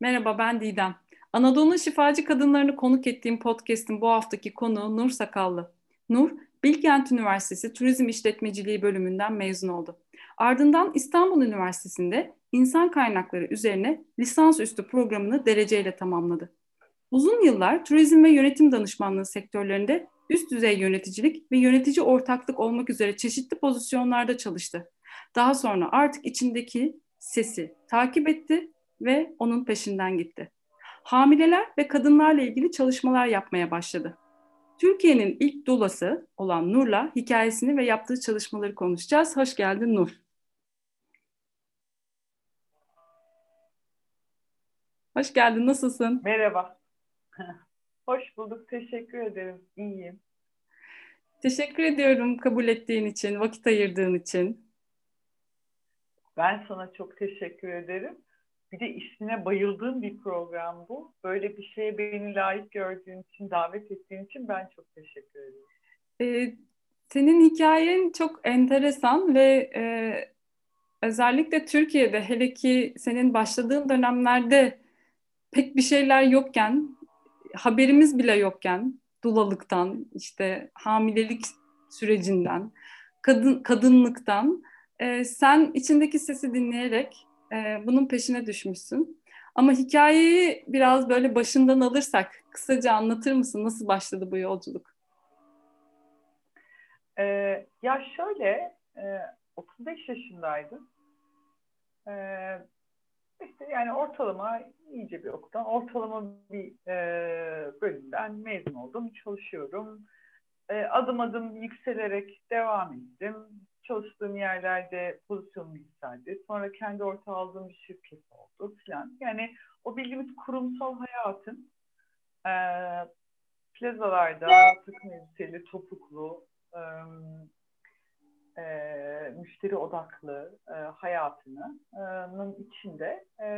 Merhaba ben Didem. Anadolu'nun şifacı kadınlarını konuk ettiğim podcast'in bu haftaki konuğu Nur Sakallı. Nur, Bilkent Üniversitesi Turizm İşletmeciliği bölümünden mezun oldu. Ardından İstanbul Üniversitesi'nde insan kaynakları üzerine lisansüstü programını dereceyle tamamladı. Uzun yıllar turizm ve yönetim danışmanlığı sektörlerinde üst düzey yöneticilik ve yönetici ortaklık olmak üzere çeşitli pozisyonlarda çalıştı. Daha sonra artık içindeki sesi takip etti ve onun peşinden gitti. Hamileler ve kadınlarla ilgili çalışmalar yapmaya başladı. Türkiye'nin ilk dolası olan Nur'la hikayesini ve yaptığı çalışmaları konuşacağız. Hoş geldin Nur. Hoş geldin, nasılsın? Merhaba. Hoş bulduk, teşekkür ederim. İyiyim. Teşekkür ediyorum kabul ettiğin için, vakit ayırdığın için. Ben sana çok teşekkür ederim. Bir de ismine bayıldığım bir program bu. Böyle bir şeye beni layık gördüğün için, davet ettiğin için ben çok teşekkür ederim. Ee, senin hikayen çok enteresan ve e, özellikle Türkiye'de hele ki senin başladığın dönemlerde pek bir şeyler yokken, haberimiz bile yokken dulalıktan, işte hamilelik sürecinden, kadın kadınlıktan e, sen içindeki sesi dinleyerek e, bunun peşine düşmüşsün. Ama hikayeyi biraz böyle başından alırsak kısaca anlatır mısın? Nasıl başladı bu yolculuk? Ee, ya şöyle, e, 35 yaşındaydım. Ee, işte yani ortalama iyice bir okuldan, ortalama bir e, bölümden mezun oldum, çalışıyorum. E, adım adım yükselerek devam ettim çalıştığım yerlerde pozisyonum yükseldi. Sonra kendi orta aldığım bir şirket oldu falan. Yani o bildiğimiz kurumsal hayatın e, plazalarda takım elbiseli, topuklu, e, e, müşteri odaklı e, hayatının içinde e,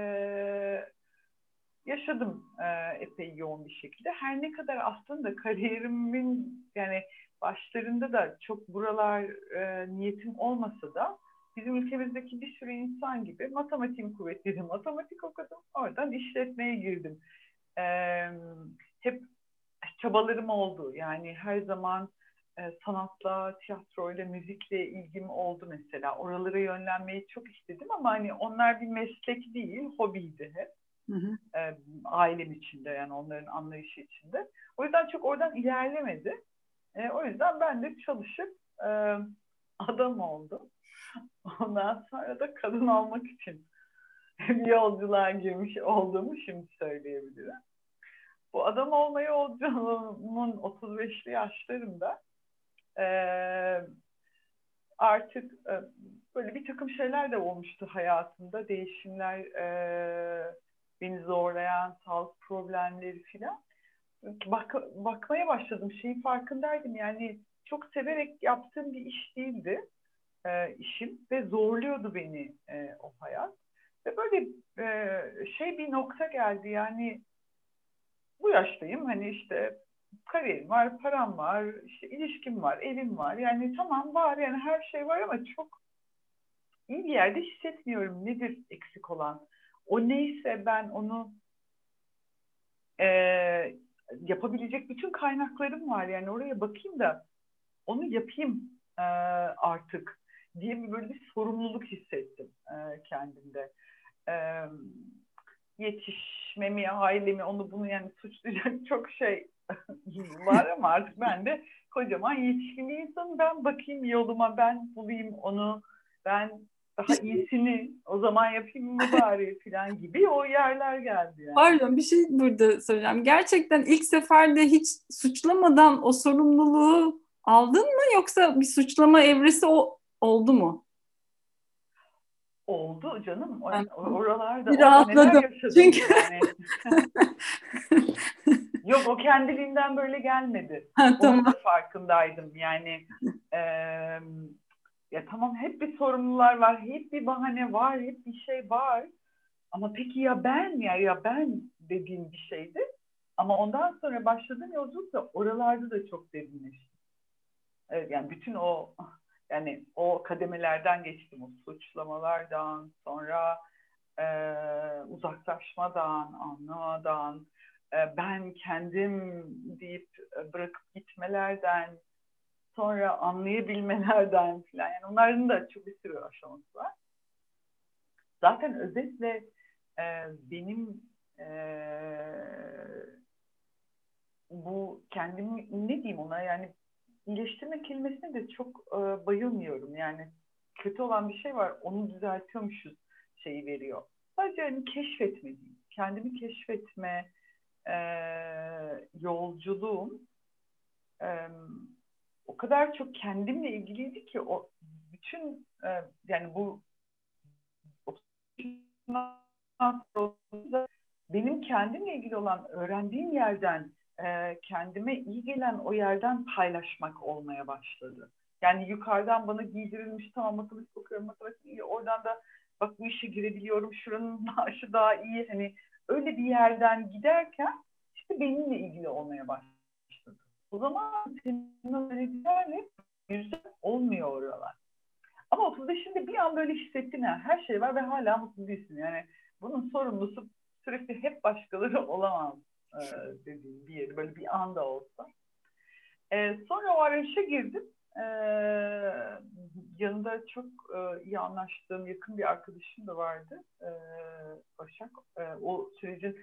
yaşadım e, epey yoğun bir şekilde. Her ne kadar aslında kariyerimin yani başlarında da çok buralar e, niyetim olmasa da bizim ülkemizdeki bir sürü insan gibi matematiğim kuvvetliydi. Matematik okudum. Oradan işletmeye girdim. E, hep çabalarım oldu. Yani her zaman e, sanatla, tiyatroyla, müzikle ilgim oldu mesela. Oralara yönlenmeyi çok istedim ama hani onlar bir meslek değil, hobiydi hep. Hı hı. E, ailem içinde yani onların anlayışı içinde. O yüzden çok oradan ilerlemedi. E, o yüzden ben de çalışıp e, adam oldum. Ondan sonra da kadın olmak için bir yolculuğa girmiş olduğumu şimdi söyleyebilirim. Bu adam olma yolculuğumun 35'li yaşlarında e, artık e, böyle bir takım şeyler de olmuştu hayatımda. Değişimler, e, beni zorlayan sağlık problemleri filan bak, bakmaya başladım. Şeyin farkındaydım yani çok severek yaptığım bir iş değildi e, işim ve zorluyordu beni e, o hayat. Ve böyle e, şey bir nokta geldi yani bu yaştayım hani işte kariyerim var, param var, işte ilişkim var, evim var. Yani tamam var yani her şey var ama çok iyi bir yerde hissetmiyorum. Nedir eksik olan? O neyse ben onu e, yapabilecek bütün kaynaklarım var. Yani oraya bakayım da onu yapayım e, artık diye bir böyle bir sorumluluk hissettim e, kendimde. E, yetişmemi, ailemi, onu bunu yani suçlayacak çok şey var ama artık ben de kocaman yetişkin bir insanım. Ben bakayım yoluma, ben bulayım onu, ben daha iyisini o zaman yapayım mı bari falan gibi o yerler geldi yani. Pardon bir şey burada söyleyeceğim. Gerçekten ilk seferde hiç suçlamadan o sorumluluğu aldın mı yoksa bir suçlama evresi o oldu mu? Oldu canım. Ben, Oralarda bir rahatladım. Çünkü yani. Yok o kendiliğinden böyle gelmedi. Ha, tamam. Onun da farkındaydım. Yani e, ya tamam hep bir sorumlular var, hep bir bahane var, hep bir şey var. Ama peki ya ben ya ya ben dediğim bir şeydi. Ama ondan sonra başladığım yolculuk da oralarda da çok derinleşti. Evet, yani bütün o yani o kademelerden geçtim o suçlamalardan sonra e, uzaklaşmadan, anlamadan, e, ben kendim deyip bırakıp gitmelerden, sonra anlayabilmelerden falan. Yani onların da çok bir sürü aşaması var. Zaten özetle e, benim e, bu kendimi ne diyeyim ona yani iyileştirme kelimesine de çok e, bayılmıyorum. Yani kötü olan bir şey var onu düzeltiyormuşuz şeyi veriyor. Sadece hani keşfetme diyeyim. Kendimi keşfetme e, yolculuğum e, o kadar çok kendimle ilgiliydi ki o bütün e, yani bu benim kendimle ilgili olan öğrendiğim yerden e, kendime iyi gelen o yerden paylaşmak olmaya başladı. Yani yukarıdan bana giydirilmiş tamam matematik okuyorum matematik iyi oradan da bak bu işe girebiliyorum şuranın maaşı daha iyi hani öyle bir yerden giderken işte benimle ilgili olmaya başladı. O zaman senin öğretilerle yüzde olmuyor oralar. Ama 35'inde bir an böyle hissettin ya her şey var ve hala mutlu değilsin. Yani bunun sorumlusu sürekli hep başkaları olamaz e, dediğim bir yeri böyle bir anda olsa. E, sonra o arayışa girdim. E, yanında çok e, iyi anlaştığım yakın bir arkadaşım da vardı. E, Başak. E, o sürecin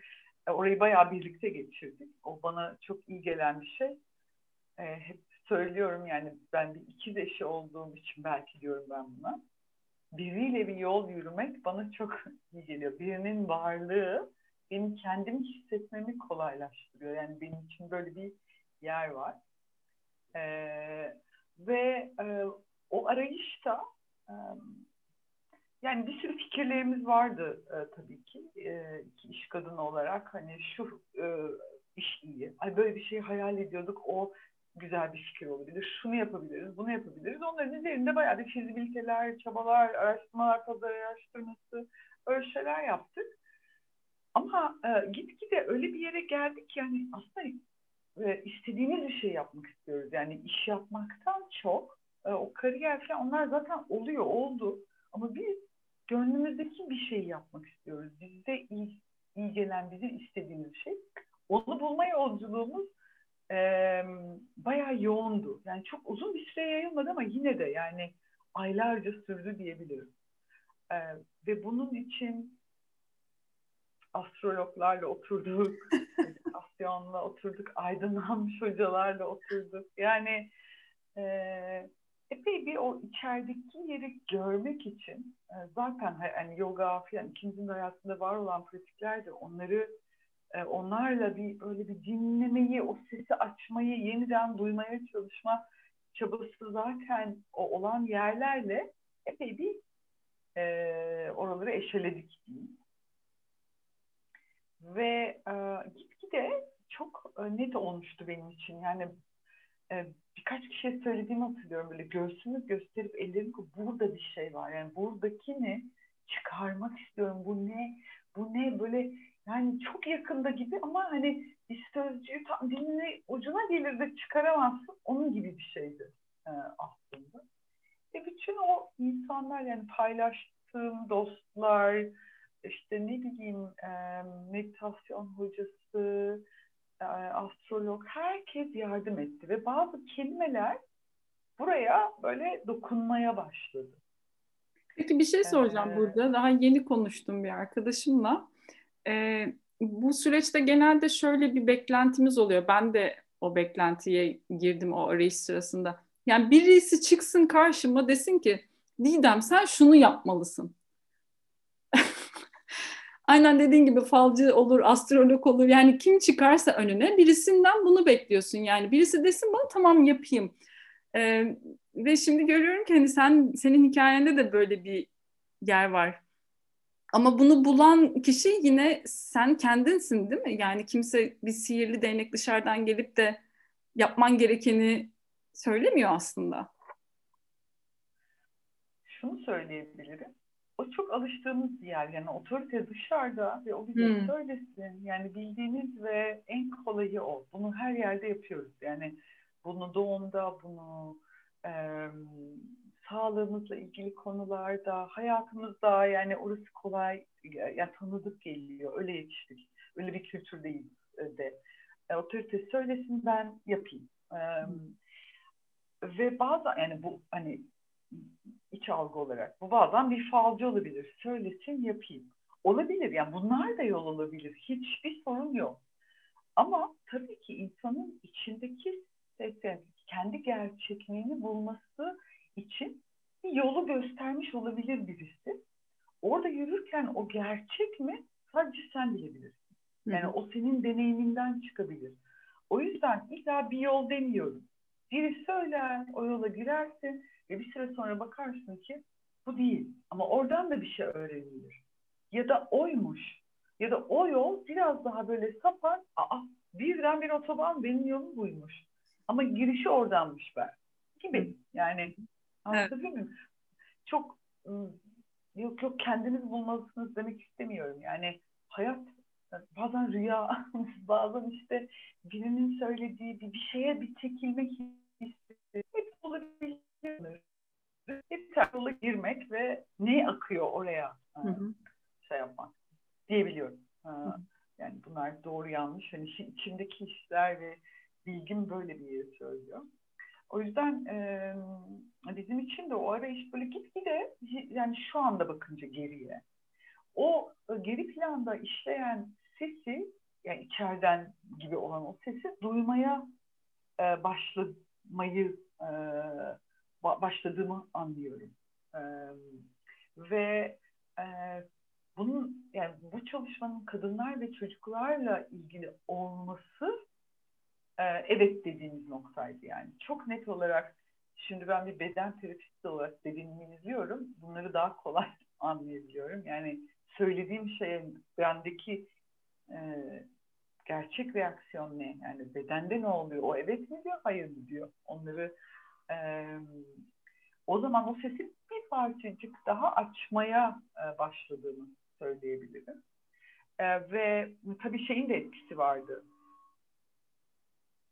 e, orayı bayağı birlikte geçirdik. O bana çok iyi gelen bir şey. E, hep söylüyorum yani ben bir ikiz eşi olduğum için belki diyorum ben buna. Biriyle bir yol yürümek bana çok iyi geliyor. Birinin varlığı benim kendimi hissetmemi kolaylaştırıyor. Yani benim için böyle bir yer var. Ee, ve e, o arayışta e, yani bir sürü fikirlerimiz vardı e, tabii ki e, iki iş kadını olarak hani şu e, iş iyi, ay böyle bir şey hayal ediyorduk o güzel bir fikir olabilir, şunu yapabiliriz, bunu yapabiliriz. Onların üzerinde bayağı bir fizibiliteler, çabalar, araştırmalar, pazar araştırması öyle şeyler yaptık. Ama e, gitgide öyle bir yere geldik yani aslında e, istediğimiz bir şey yapmak istiyoruz. Yani iş yapmaktan çok e, o kariyer falan onlar zaten oluyor, oldu. Ama biz gönlümüzdeki bir şey yapmak istiyoruz. Bizde iyi, iyi gelen, bizim istediğimiz şey. Onu bulma yolculuğumuz e, bayağı yoğundu. Yani çok uzun bir süre yayılmadı ama yine de yani aylarca sürdü diyebilirim. E, ve bunun için astrologlarla oturduk, meditasyonla oturduk, aydınlanmış hocalarla oturduk. Yani e, epey bir o içerideki yeri görmek için e, zaten hani yoga falan ikimizin hayatında var olan pratikler de onları e, onlarla bir öyle bir dinlemeyi, o sesi açmayı, yeniden duymaya çalışma çabası zaten o olan yerlerle epey bir e, oraları eşeledik. Ve e, gitgide çok e, net olmuştu benim için. Yani e, birkaç kişiye söylediğimi hatırlıyorum. Böyle göğsümü gösterip ellerim burada bir şey var. Yani buradakini çıkarmak istiyorum. Bu ne? Bu ne? Böyle yani çok yakında gibi ama hani bir sözcüğü tam dilini ucuna gelir de çıkaramazsın. Onun gibi bir şeydi e, aslında. Ve bütün o insanlar yani paylaştığım dostlar, işte ne bileyim e, meditasyon hocası, e, astrolog herkes yardım etti ve bazı kelimeler buraya böyle dokunmaya başladı. Peki bir şey soracağım ee, burada. Daha yeni konuştum bir arkadaşımla. Ee, bu süreçte genelde şöyle bir beklentimiz oluyor. Ben de o beklentiye girdim o arayış sırasında. Yani birisi çıksın karşıma desin ki Didem sen şunu yapmalısın. Aynen dediğin gibi falcı olur, astrolog olur. Yani kim çıkarsa önüne birisinden bunu bekliyorsun. Yani birisi desin bana tamam yapayım. Ee, ve şimdi görüyorum ki hani sen senin hikayende de böyle bir yer var. Ama bunu bulan kişi yine sen kendinsin değil mi? Yani kimse bir sihirli değnek dışarıdan gelip de yapman gerekeni söylemiyor aslında. Şunu söyleyebilirim o çok alıştığımız bir yer. Yani otorite dışarıda ve o bize hmm. söylesin. Yani bildiğimiz ve en kolayı o. Bunu her yerde yapıyoruz. Yani bunu doğumda, bunu e, sağlığımızla ilgili konularda, hayatımızda yani orası kolay, yani tanıdık geliyor. Öyle yetiştik. Öyle bir kültürdeyiz de. E, otorite söylesin ben yapayım. E, ve bazen yani bu hani iç algı olarak bu bazen bir falcı olabilir. Söylesin yapayım. Olabilir yani bunlar da yol olabilir. Hiçbir sorun yok. Ama tabii ki insanın içindeki kendi gerçekliğini bulması için bir yolu göstermiş olabilir birisi. Orada yürürken o gerçek mi sadece sen bilebilirsin. Yani o senin deneyiminden çıkabilir. O yüzden illa bir yol demiyorum. Biri söyler, o yola girersin ve bir süre sonra bakarsın ki bu değil. Ama oradan da bir şey öğrenilir. Ya da oymuş. Ya da o yol biraz daha böyle sapar. Aa birden bir otoban benim yolum buymuş. Ama girişi oradanmış ben. Gibi. Yani anlatabiliyor evet. muyum? Çok ıı, yok yok kendiniz bulmalısınız demek istemiyorum. Yani hayat bazen rüya, bazen işte birinin söylediği bir, bir şeye bir çekilmek hissi. Hep olabilir. Hep yola girmek ve ne akıyor oraya hı hı. şey yapmak diyebiliyorum. Hı hı. Yani bunlar doğru yanlış. Hani içimdeki hisler ve bilgim böyle bir yeri söylüyor. O yüzden e, bizim için de o arayış böyle gitgide yani şu anda bakınca geriye o geri planda işleyen sesi yani içeriden gibi olan o sesi duymaya e, başlamayı e, başladığımı anlıyorum. E, ve e, bunun yani bu çalışmanın kadınlar ve çocuklarla ilgili olması e, evet dediğimiz noktaydı yani. Çok net olarak şimdi ben bir beden terapisti olarak dediğimi izliyorum. Bunları daha kolay anlayabiliyorum. Yani söylediğim şeye bendeki e, gerçek reaksiyon ne? Yani bedende ne oluyor? O evet mi diyor, hayır mı diyor? Onları e, o zaman o sesi bir parçacık daha açmaya e, başladığını söyleyebilirim. E, ve tabii şeyin de etkisi vardı.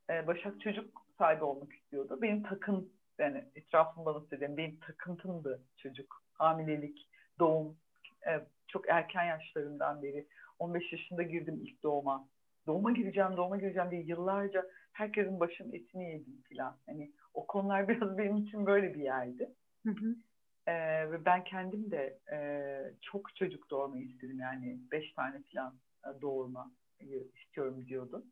E, Başak çocuk sahibi olmak istiyordu. Benim takın yani etrafımda nasıl diyeyim, benim takıntımdı çocuk. Hamilelik, doğum, e, çok erken yaşlarından beri 15 yaşında girdim ilk doğuma. Doğuma gireceğim, doğuma gireceğim diye yıllarca herkesin başının etini yedim falan. Hani o konular biraz benim için böyle bir yerdi. Hı hı. Ee, ve ben kendim de e, çok çocuk doğurmayı istedim. Yani beş tane falan e, doğurma istiyorum diyordum.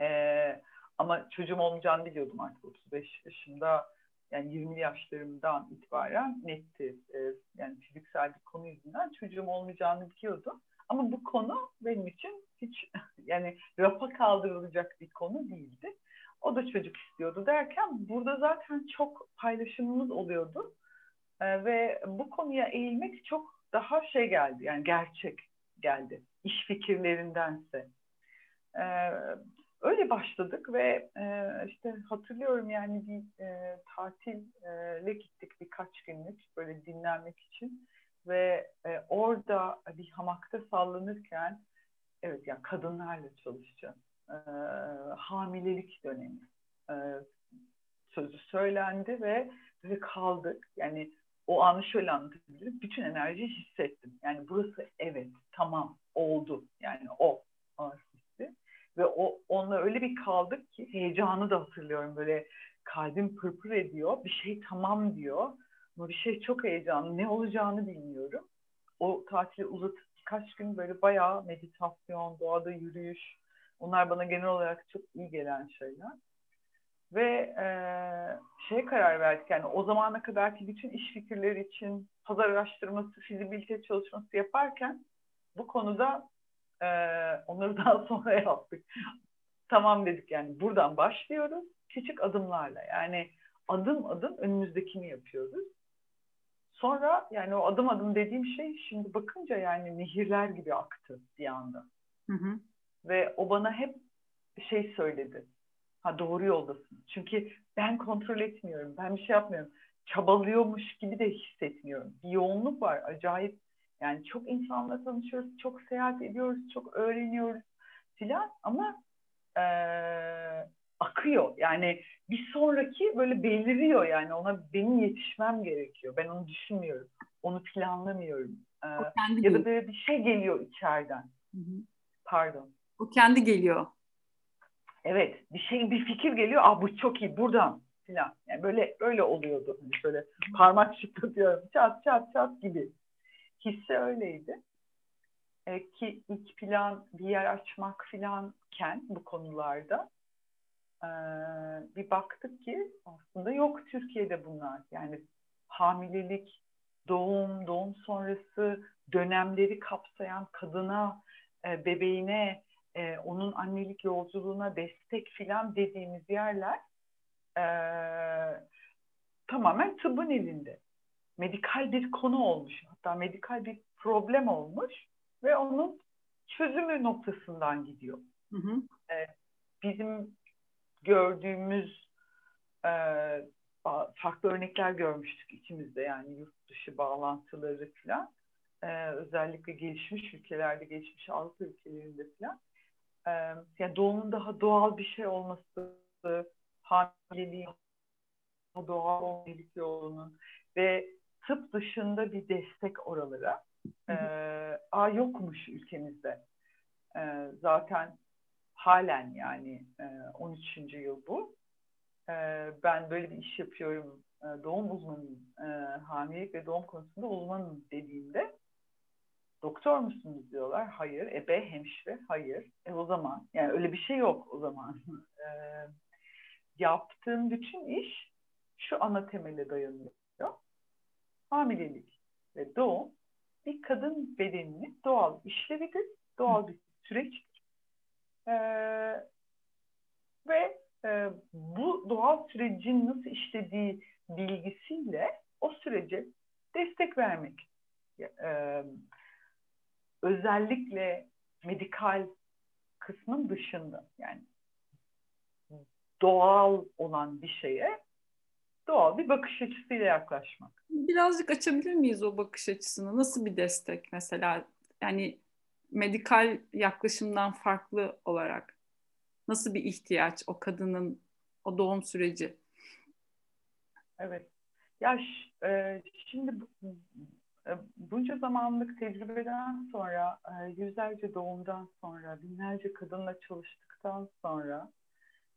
Ee, ama çocuğum olmayacağını biliyordum artık 35 yaşında yani 20 yaşlarımdan itibaren netti. E, yani fiziksel bir konu yüzünden çocuğum olmayacağını biliyordum. Ama bu konu benim için hiç yani rafa kaldırılacak bir konu değildi. O da çocuk istiyordu derken burada zaten çok paylaşımımız oluyordu. E, ve bu konuya eğilmek çok daha şey geldi yani gerçek geldi. İş fikirlerindense. E, öyle başladık ve e, işte hatırlıyorum yani bir e, tatille gittik birkaç günlük böyle dinlenmek için ve e, orada bir hamakta sallanırken evet ya yani kadınlarla çalışacağım e, hamilelik dönemi e, sözü söylendi ve ve kaldık. Yani o anı şöyle anlatabilirim bütün enerjiyi hissettim. Yani burası evet tamam oldu. Yani o ve o onunla öyle bir kaldık ki heyecanı da hatırlıyorum böyle kalbim pırpır ediyor bir şey tamam diyor ama bir şey çok heyecanlı. Ne olacağını bilmiyorum. O tatili uzatıp birkaç gün böyle bayağı meditasyon, doğada yürüyüş. Onlar bana genel olarak çok iyi gelen şeyler. Ve e, şeye karar verdik yani o zamana kadar ki bütün iş fikirleri için pazar araştırması, fizibilite çalışması yaparken bu konuda e, onları daha sonra yaptık. tamam dedik yani buradan başlıyoruz küçük adımlarla yani adım adım önümüzdekini yapıyoruz. Sonra yani o adım adım dediğim şey şimdi bakınca yani nehirler gibi aktı bir anda. Hı hı. Ve o bana hep şey söyledi. Ha doğru yoldasın. Çünkü ben kontrol etmiyorum. Ben bir şey yapmıyorum. Çabalıyormuş gibi de hissetmiyorum. Bir yoğunluk var. Acayip. Yani çok insanla tanışıyoruz. Çok seyahat ediyoruz. Çok öğreniyoruz filan. Ama ee, akıyor. Yani bir sonraki böyle beliriyor yani ona benim yetişmem gerekiyor. Ben onu düşünmüyorum. Onu planlamıyorum. Ee, ya da böyle bir şey geliyor içeriden. Hı hı. Pardon. O kendi geliyor. Evet, bir şey bir fikir geliyor. Ah bu çok iyi buradan filan. Yani böyle öyle oluyordu. Hani şöyle parmak şıklatıyorum. Çat çat çat gibi. Hissi öyleydi. E, ki ilk plan bir yer açmak filanken bu konularda e, bir baktık ki aslında yok Türkiye'de bunlar. Yani hamilelik, doğum, doğum sonrası dönemleri kapsayan kadına, e, bebeğine, e, onun annelik yolculuğuna destek filan dediğimiz yerler e, tamamen tıbbın elinde. Medikal bir konu olmuş. Hatta medikal bir problem olmuş ve onun çözümü noktasından gidiyor. Hı hı. E, bizim gördüğümüz e, farklı örnekler görmüştük içimizde yani yurt dışı bağlantıları falan. E, özellikle gelişmiş ülkelerde, gelişmiş Avrupa ülkelerinde falan. E, yani doğumun daha doğal bir şey olması, hamileliğin doğal olmalık yolunun ve tıp dışında bir destek oralara e, a yokmuş ülkemizde. E, zaten halen yani e, 13. yıl bu. E, ben böyle bir iş yapıyorum, e, doğum uzmanıyım, e, hamilelik ve doğum konusunda uzmanım dediğimde doktor musunuz diyorlar. Hayır. Ebe, hemşire, hayır. E o zaman yani öyle bir şey yok o zaman. e, yaptığım bütün iş şu ana temele dayanıyor. Hamilelik ve doğum bir kadın bedeninin doğal işlevidir, doğal bir süreçtir. Ee, ve e, bu doğal sürecin nasıl işlediği bilgisiyle o sürece destek vermek. Ee, özellikle medikal kısmın dışında yani doğal olan bir şeye doğal bir bakış açısıyla yaklaşmak. Birazcık açabilir miyiz o bakış açısını? Nasıl bir destek mesela? Yani medikal yaklaşımdan farklı olarak nasıl bir ihtiyaç o kadının o doğum süreci? Evet. Ya e, şimdi e, bunca zamanlık tecrübeden sonra, e, yüzlerce doğumdan sonra, binlerce kadınla çalıştıktan sonra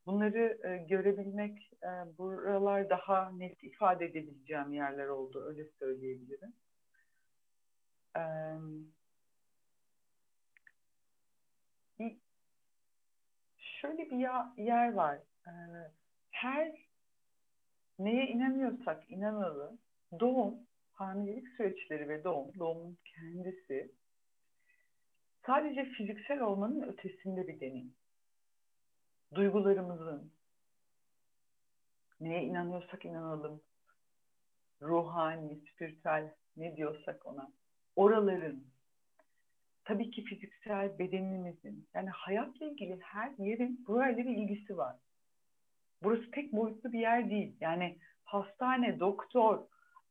bunları e, görebilmek, e, buralar daha net ifade edebileceğim yerler oldu, öyle söyleyebilirim. E, şöyle bir yer var. E, her neye inanıyorsak inanalım, doğum, hamilelik süreçleri ve doğum, doğumun kendisi sadece fiziksel olmanın ötesinde bir deneyim duygularımızın, neye inanıyorsak inanalım, ruhani, spiritüel ne diyorsak ona, oraların, tabii ki fiziksel bedenimizin, yani hayatla ilgili her yerin burayla bir ilgisi var. Burası tek boyutlu bir yer değil. Yani hastane, doktor,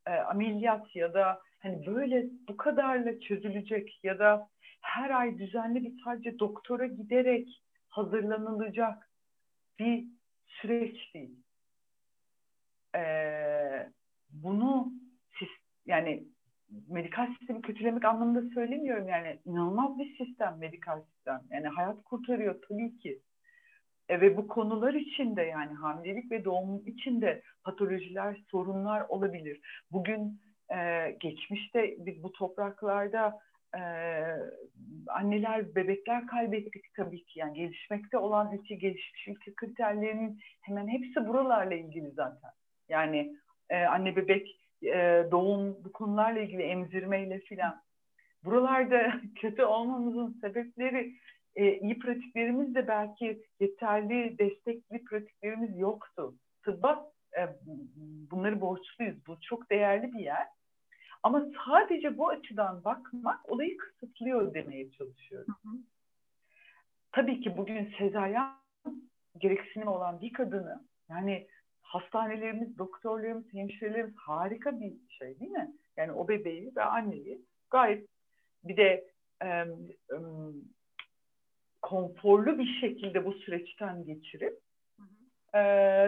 e, ameliyat ya da hani böyle bu kadarla çözülecek ya da her ay düzenli bir sadece doktora giderek hazırlanılacak bir süreç değil. Ee, bunu yani medikal sistemi kötülemek anlamında söylemiyorum. Yani inanılmaz bir sistem medikal sistem. Yani hayat kurtarıyor tabii ki. E, ve bu konular içinde yani hamilelik ve doğum içinde patolojiler sorunlar olabilir. Bugün e, geçmişte biz bu topraklarda e, anneler, bebekler kaybettik tabii ki. Yani gelişmekte olan ülke, gelişmiş ülke kriterlerinin hemen hepsi buralarla ilgili zaten. Yani e, anne bebek e, doğum bu konularla ilgili emzirmeyle filan. Buralarda kötü olmamızın sebepleri e, iyi pratiklerimiz de belki yeterli destekli pratiklerimiz yoktu. Tıbba e, bunları borçluyuz. Bu çok değerli bir yer. Ama sadece bu açıdan bakmak olayı kısıtlıyor demeye çalışıyorum. Hı hı. Tabii ki bugün sezaryen gereksinim olan bir kadını yani hastanelerimiz, doktorlarımız, hemşirelerimiz harika bir şey değil mi? Yani o bebeği ve anneyi gayet bir de e, e, konforlu bir şekilde bu süreçten geçirip e,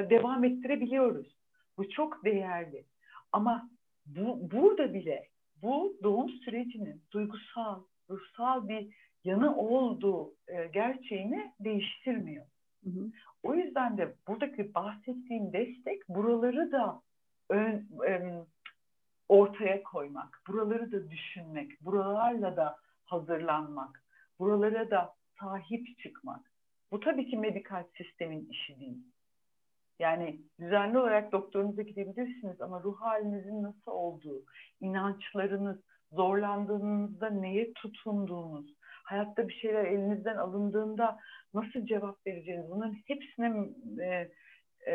devam ettirebiliyoruz. Bu çok değerli. Ama bu, burada bile bu doğum sürecinin duygusal, ruhsal bir yanı olduğu e, gerçeğini değiştirmiyor. Hı hı. O yüzden de buradaki bahsettiğim destek buraları da ön, ön, ortaya koymak, buraları da düşünmek, buralarla da hazırlanmak, buralara da sahip çıkmak. Bu tabii ki medikal sistemin işi değil. Yani düzenli olarak doktorunuza gidebilirsiniz ama ruh halinizin nasıl olduğu, inançlarınız, zorlandığınızda neye tutunduğunuz, hayatta bir şeyler elinizden alındığında nasıl cevap vereceğiniz, bunların hepsine e, e,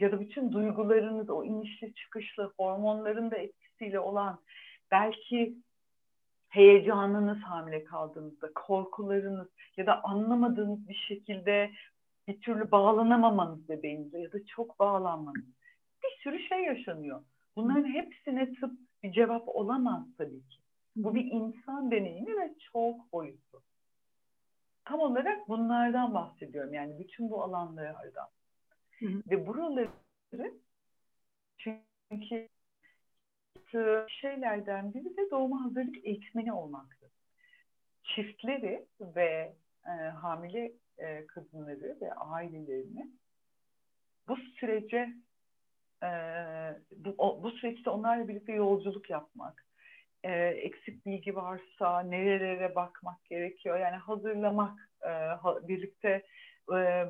ya da bütün duygularınız, o inişli çıkışlı hormonların da etkisiyle olan belki heyecanınız hamile kaldığınızda, korkularınız ya da anlamadığınız bir şekilde bir türlü bağlanamamanız bebeğinize ya da çok bağlanmanız. Bir sürü şey yaşanıyor. Bunların hepsine tıp bir cevap olamaz tabii ki. Bu bir insan deneyimi ve çok boyutlu. Tam olarak bunlardan bahsediyorum. Yani bütün bu alanlardan. Hı hı. Ve buraları çünkü şeylerden biri de doğuma hazırlık eğitmeni olmaktır. Çiftleri ve e, hamile e, kadınları ve ailelerini bu sürece e, bu, o, bu süreçte onlarla birlikte yolculuk yapmak, e, eksik bilgi varsa nerelere bakmak gerekiyor, yani hazırlamak, e, ha, birlikte e,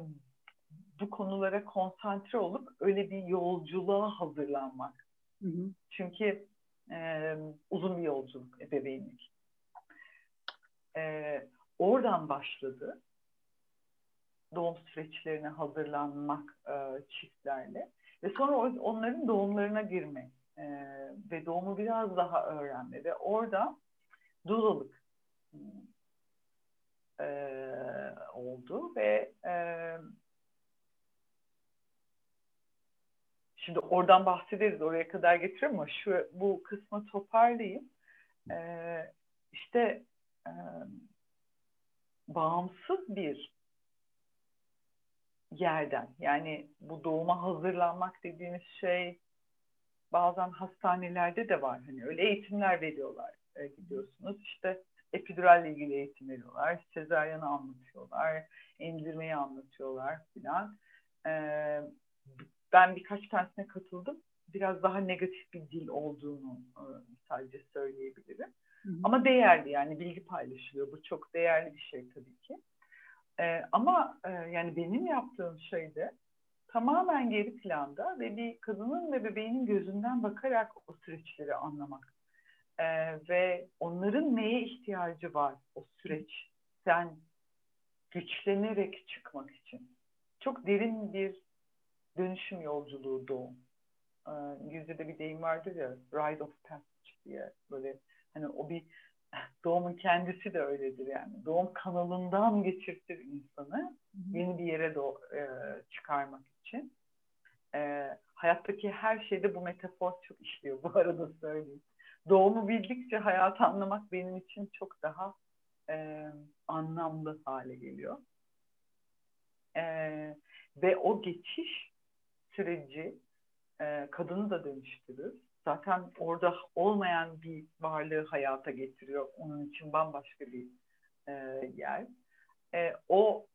bu konulara konsantre olup öyle bir yolculuğa hazırlanmak. Hı hı. Çünkü e, uzun bir yolculuk ebeveynlik. E, oradan başladı doğum süreçlerine hazırlanmak e, çiftlerle. Ve sonra onların doğumlarına girmek e, ve doğumu biraz daha öğrenme. Ve orada dulalık e, oldu. Ve e, şimdi oradan bahsederiz oraya kadar getiriyorum ama şu bu kısmı toparlayayım. E, işte e, bağımsız bir yerden. Yani bu doğuma hazırlanmak dediğimiz şey bazen hastanelerde de var. Hani öyle eğitimler veriyorlar e, gidiyorsunuz. İşte epiduralle ilgili eğitim veriyorlar. Sezaryanı anlatıyorlar. Emzirmeyi anlatıyorlar filan. E, ben birkaç tanesine katıldım. Biraz daha negatif bir dil olduğunu e, sadece söyleyebilirim. Hı hı. Ama değerli yani bilgi paylaşılıyor. Bu çok değerli bir şey tabii ki. E, ama e, yani benim yaptığım şey de tamamen geri planda ve bir kadının ve bebeğinin gözünden bakarak o süreçleri anlamak. E, ve onların neye ihtiyacı var o süreç sen güçlenerek çıkmak için. Çok derin bir dönüşüm yolculuğu doğum. Ee, İngilizce'de bir deyim vardır ya, rite of passage diye böyle hani o bir doğumun kendisi de öyledir yani. Doğum kanalından geçirtir insanı Hı-hı. yeni bir yere do e, çıkarmak için. E, hayattaki her şeyde bu metafor çok işliyor bu arada söyleyeyim. Doğumu bildikçe hayatı anlamak benim için çok daha e, anlamlı hale geliyor. E, ve o geçiş süreci e, kadını da dönüştürür zaten orada olmayan bir varlığı hayata getiriyor. Onun için bambaşka bir e, yer. E, o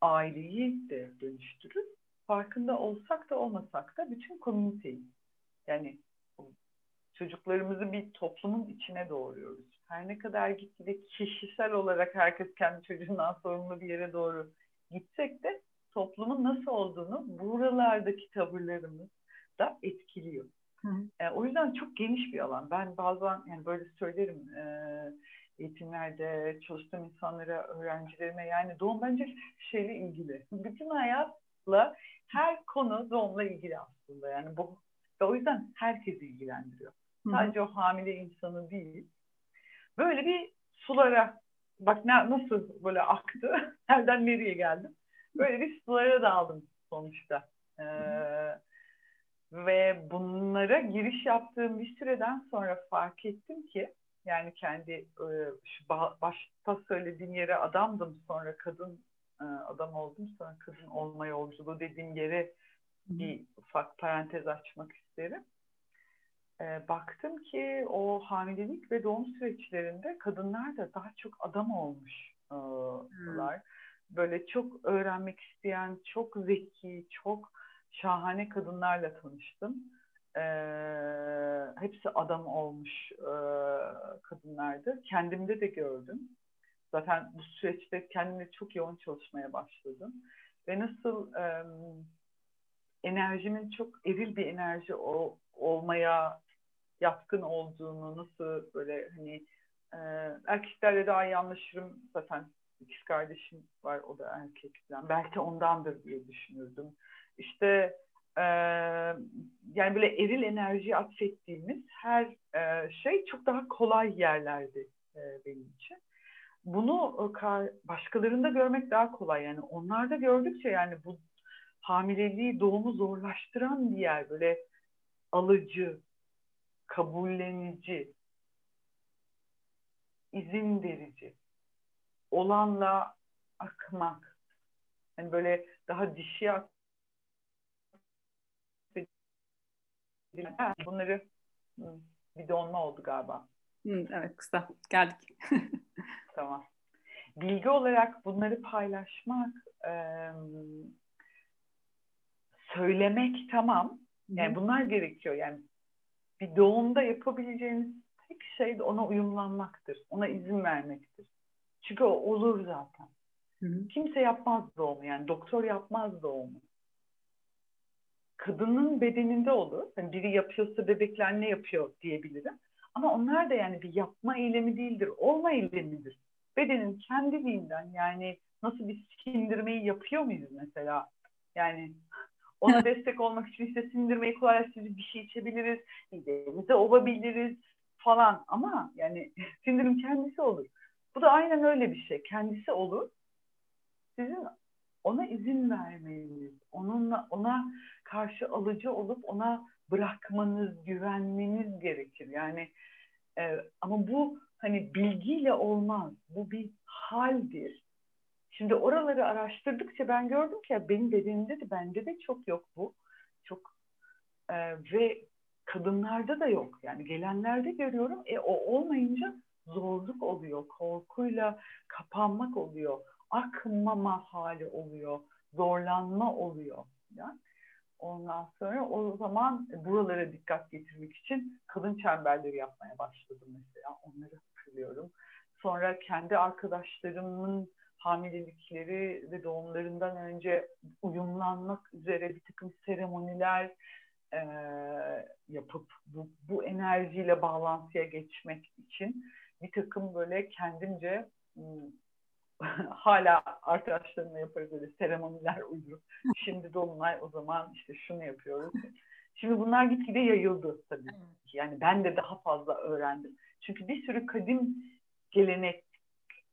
aileyi de dönüştürür. Farkında olsak da olmasak da bütün komüniteyi. Yani çocuklarımızı bir toplumun içine doğuruyoruz. Her ne kadar gitgide kişisel olarak herkes kendi çocuğundan sorumlu bir yere doğru gitsek de toplumun nasıl olduğunu buralardaki tavırlarımız da etkiliyor. E, o yüzden çok geniş bir alan. Ben bazen yani böyle söylerim e, eğitimlerde çalıştığım insanlara, öğrencilerime yani doğum bence şeyle ilgili. Bütün hayatla her konu doğumla ilgili aslında. Yani bu ve o yüzden herkesi ilgilendiriyor. Sadece o hamile insanı değil. Böyle bir sulara bak ne, nasıl böyle aktı. Nereden nereye geldim. Böyle bir sulara daldım sonuçta. Ee, ve bunlara giriş yaptığım bir süreden sonra fark ettim ki yani kendi e, şu başta söylediğim yere adamdım sonra kadın e, adam oldum. Sonra kızın olma yolculuğu dediğim yere bir ufak parantez açmak isterim. E, baktım ki o hamilelik ve doğum süreçlerinde kadınlar da daha çok adam olmuşlar. Böyle çok öğrenmek isteyen, çok zeki, çok şahane kadınlarla tanıştım. E, hepsi adam olmuş e, kadınlardı. Kendimde de gördüm. Zaten bu süreçte kendimle çok yoğun çalışmaya başladım. Ve nasıl e, enerjimin çok eril bir enerji o, olmaya yatkın olduğunu, nasıl böyle hani e, erkeklerle daha iyi anlaşırım. Zaten ikiz kardeşim var, o da erkekten. Belki ondandır diye düşünürdüm. İşte e, yani böyle eril enerji atfettiğimiz her e, şey çok daha kolay yerlerdi e, benim için. Bunu başkalarında görmek daha kolay yani onlarda gördükçe yani bu hamileliği doğumu zorlaştıran bir yer böyle alıcı, kabullenici, izin verici, olanla akmak. Yani böyle daha dişi bunları bir donma oldu galiba. Evet kısa geldik. tamam. Bilgi olarak bunları paylaşmak, söylemek tamam. Yani bunlar gerekiyor. Yani bir doğumda yapabileceğiniz tek şey de ona uyumlanmaktır. Ona izin vermektir. Çünkü o olur zaten. Hı hı. Kimse yapmaz doğumu yani doktor yapmaz doğumu. Kadının bedeninde olur. Yani biri yapıyorsa bebekler ne yapıyor diyebilirim. Ama onlar da yani bir yapma eylemi değildir. Olma eylemidir. Bedenin kendiliğinden yani nasıl bir sindirmeyi yapıyor muyuz mesela? Yani ona destek olmak için işte sindirmeyi kolaylaştırıcı bir şey içebiliriz, midemize ovabiliriz falan ama yani sindirim kendisi olur. Bu da aynen öyle bir şey. Kendisi olur. Sizin ona izin vermeniz, onunla ona karşı alıcı olup ona bırakmanız, güvenmeniz gerekir. Yani e, ama bu hani bilgiyle olmaz. Bu bir haldir. Şimdi oraları araştırdıkça ben gördüm ki ya benim bedenimde de bende de çok yok bu. Çok e, ve kadınlarda da yok. Yani gelenlerde görüyorum. E o olmayınca zorluk oluyor. Korkuyla kapanmak oluyor. Akmama hali oluyor. Zorlanma oluyor. Yani ondan sonra o zaman buralara dikkat getirmek için kadın çemberleri yapmaya başladım mesela. Onları hatırlıyorum. Sonra kendi arkadaşlarımın hamilelikleri ve doğumlarından önce uyumlanmak üzere bir takım seremoniler e, yapıp bu, bu enerjiyle bağlantıya geçmek için bir takım böyle kendimce hala arkadaşlarımla yaparız böyle seremoniler uydurup şimdi dolunay o zaman işte şunu yapıyoruz. Şimdi bunlar gitgide yayıldı tabii ki. Yani ben de daha fazla öğrendim. Çünkü bir sürü kadim gelenek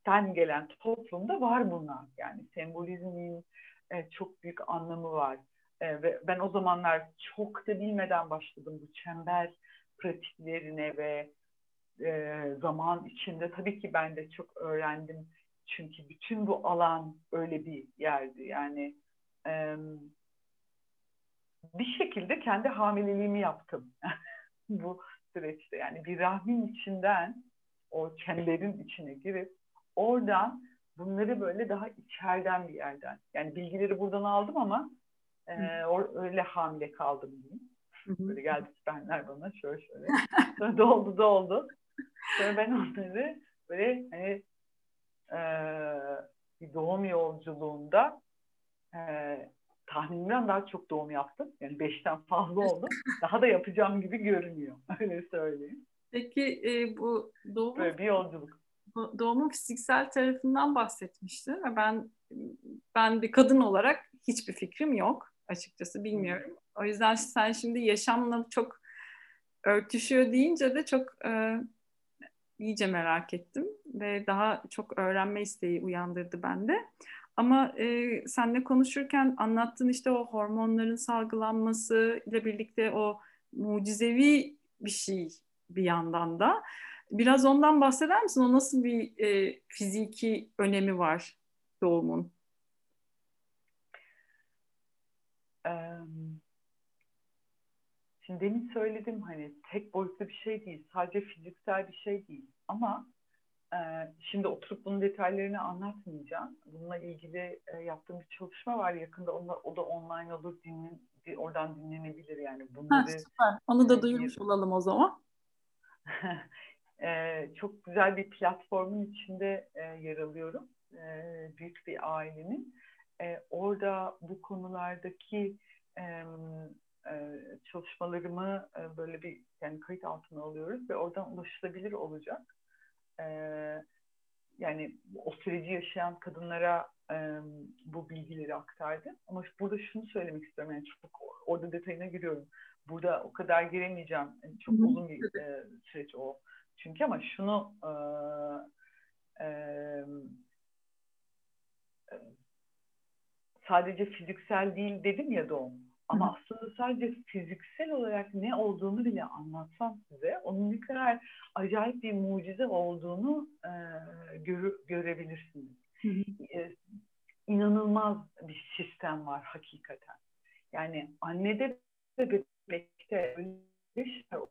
ten gelen toplumda var bunlar. Yani sembolizmin e, çok büyük anlamı var. E, ve ben o zamanlar çok da bilmeden başladım bu çember pratiklerine ve e, zaman içinde tabii ki ben de çok öğrendim. Çünkü bütün bu alan öyle bir yerdi. Yani e, bir şekilde kendi hamileliğimi yaptım bu süreçte. Yani bir rahmin içinden o çemberin içine girip oradan bunları böyle daha içeriden bir yerden yani bilgileri buradan aldım ama e, öyle hamile kaldım diyeyim. Böyle geldi spermler bana şöyle şöyle. Sonra doldu doldu. Sonra ben onları böyle hani e, bir doğum yolculuğunda e, tahminimden daha çok doğum yaptım. Yani beşten fazla oldu. Daha da yapacağım gibi görünüyor. Öyle söyleyeyim. Peki e, bu doğum... Böyle bir yolculuk doğumun fiziksel tarafından bahsetmişti ve ben ben bir kadın olarak hiçbir fikrim yok açıkçası bilmiyorum. O yüzden sen şimdi yaşamla çok örtüşüyor deyince de çok e, iyice merak ettim ve daha çok öğrenme isteği uyandırdı bende. Ama e, senle konuşurken anlattığın işte o hormonların salgılanması ile birlikte o mucizevi bir şey bir yandan da. Biraz ondan bahseder misin? O nasıl bir e, fiziki önemi var doğumun? Um şimdi demin söyledim hani tek boyutlu bir şey değil, sadece fiziksel bir şey değil. Ama e, şimdi oturup bunun detaylarını anlatmayacağım. Bununla ilgili e, yaptığım bir çalışma var yakında. Onu, o da online olur, dinlen, oradan dinlenebilir yani. Bunları, ha, süper. Onu da duyurmuş olalım o zaman. e, çok güzel bir platformun içinde e, yer alıyorum. E, büyük bir ailenin. E, orada bu konulardaki e, e, çalışmalarımı e, böyle bir yani kayıt altına alıyoruz ve oradan ulaşılabilir olacak. E, yani o süreci yaşayan kadınlara e, bu bilgileri aktardım. Ama burada şunu söylemek istiyorum. Yani çok orada detayına giriyorum. Burada o kadar giremeyeceğim. Yani çok Hı-hı. uzun bir e, süreç o. Çünkü ama şunu e, e, sadece fiziksel değil dedim ya doğum. Ama Hı. aslında sadece fiziksel olarak ne olduğunu bile anlatsam size onun ne kadar acayip bir mucize olduğunu e, gör, görebilirsiniz. Hı E, inanılmaz bir sistem var hakikaten. Yani annede ve bebekte öyle şeyler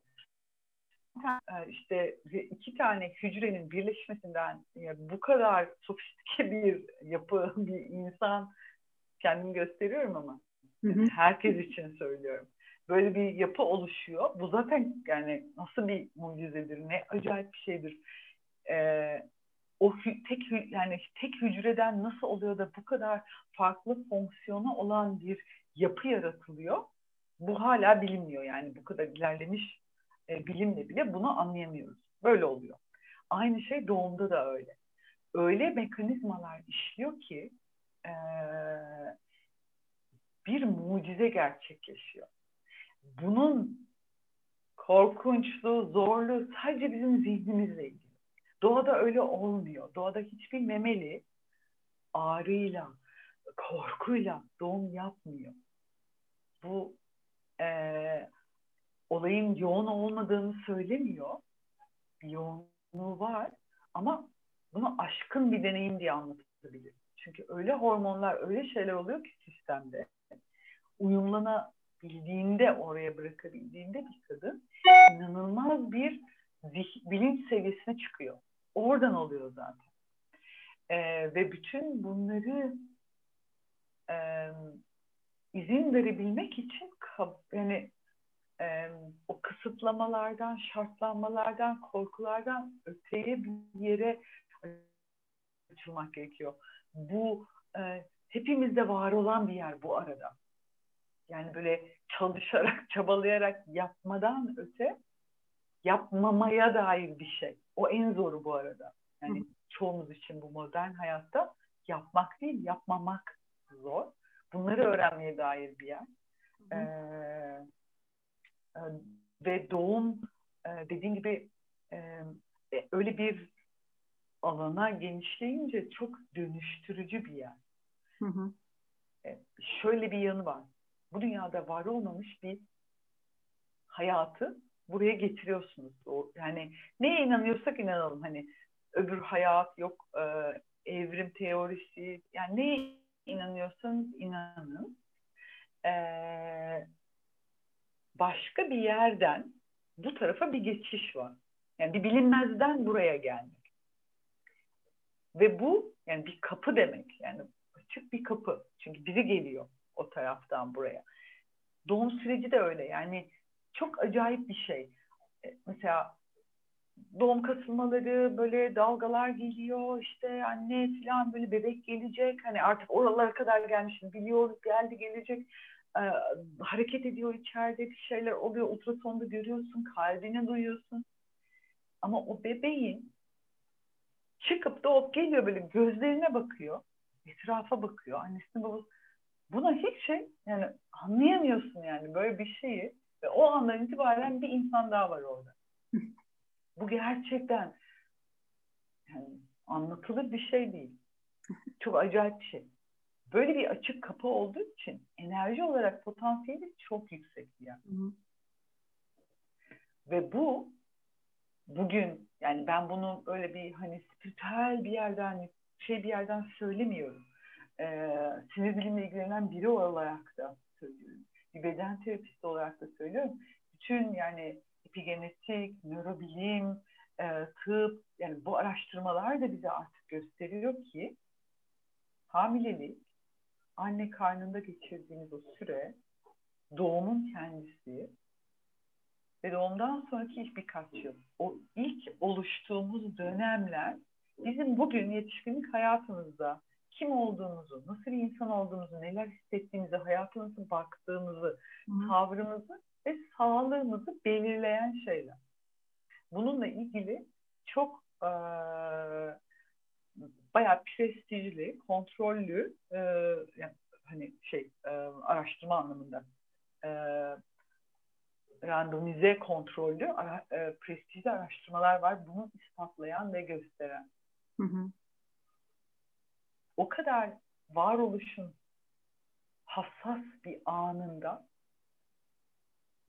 işte iki tane hücrenin birleşmesinden bu kadar sofistike bir yapı, bir insan kendimi gösteriyorum ama Herkes için söylüyorum. Böyle bir yapı oluşuyor. Bu zaten yani nasıl bir mucizedir, ne acayip bir şeydir. Ee, o tek yani tek hücreden nasıl oluyor da bu kadar farklı fonksiyonu olan bir yapı yaratılıyor? Bu hala bilinmiyor yani bu kadar ilerlemiş e, bilimle bile bunu anlayamıyoruz. Böyle oluyor. Aynı şey doğumda da öyle. Öyle mekanizmalar işliyor ki e, bir mucize gerçekleşiyor. Bunun korkunçluğu, zorluğu sadece bizim zihnimizle ilgili. Doğada öyle olmuyor. Doğada hiçbir memeli ağrıyla, korkuyla doğum yapmıyor. Bu e, olayın yoğun olmadığını söylemiyor. Yoğunluğu var ama bunu aşkın bir deneyim diye anlatabilir. Çünkü öyle hormonlar, öyle şeyler oluyor ki sistemde uyumlanabildiğinde, oraya bırakabildiğinde bir kadın inanılmaz bir bilinç seviyesine çıkıyor. Oradan oluyor zaten. Ee, ve bütün bunları e, izin verebilmek için yani e, o kısıtlamalardan, şartlanmalardan, korkulardan öteye bir yere açılmak gerekiyor. Bu e, hepimizde var olan bir yer bu arada. Yani böyle çalışarak, çabalayarak yapmadan öte yapmamaya dair bir şey. O en zoru bu arada. Yani Hı. çoğumuz için bu modern hayatta yapmak değil, yapmamak zor. Bunları öğrenmeye dair bir yer. Ee, e, ve doğum e, dediğim gibi e, öyle bir alana genişleyince çok dönüştürücü bir yer. Hı hı. Şöyle bir yanı var bu dünyada var olmamış bir hayatı buraya getiriyorsunuz. O, yani neye inanıyorsak inanalım. Hani öbür hayat yok e, evrim teorisi yani neye inanıyorsanız inanın. E, başka bir yerden bu tarafa bir geçiş var. Yani bir bilinmezden buraya gelmek. Ve bu yani bir kapı demek. Yani açık bir kapı. Çünkü biri geliyor o taraftan buraya. Doğum süreci de öyle. Yani çok acayip bir şey. E, mesela doğum kasılmaları böyle dalgalar geliyor işte anne falan böyle bebek gelecek. Hani artık oralara kadar gelmiş biliyoruz geldi gelecek. Ee, hareket ediyor içeride bir şeyler oluyor. Ultrasonda görüyorsun kalbini duyuyorsun. Ama o bebeğin çıkıp doğup geliyor böyle gözlerine bakıyor etrafa bakıyor. Annesine babası buna hiç şey yani anlayamıyorsun yani böyle bir şeyi ve o andan itibaren bir insan daha var orada. Bu gerçekten yani anlatılır bir şey değil. Çok acayip bir şey. Böyle bir açık kapı olduğu için enerji olarak potansiyeli çok yüksek yani. Hı Ve bu bugün yani ben bunu öyle bir hani spiritüel bir yerden şey bir yerden söylemiyorum e, sinir bilimle ilgilenen biri olarak da söylüyorum. Bir beden terapisti olarak da söylüyorum. Bütün yani epigenetik, nörobilim, e, tıp yani bu araştırmalar da bize artık gösteriyor ki hamilelik anne karnında geçirdiğiniz o süre doğumun kendisi ve doğumdan sonraki ilk birkaç yıl. O ilk oluştuğumuz dönemler bizim bugün yetişkinlik hayatımızda kim olduğumuzu, nasıl bir insan olduğumuzu, neler hissettiğimizi, hayata nasıl baktığımızı, Hı. tavrımızı ve sağlığımızı belirleyen şeyler. Bununla ilgili çok e, bayağı prestijli, kontrollü e, yani hani şey e, araştırma anlamında e, randomize kontrollü ara, e, prestijli araştırmalar var. Bunu ispatlayan ve gösteren. Hı hı. O kadar varoluşun hassas bir anında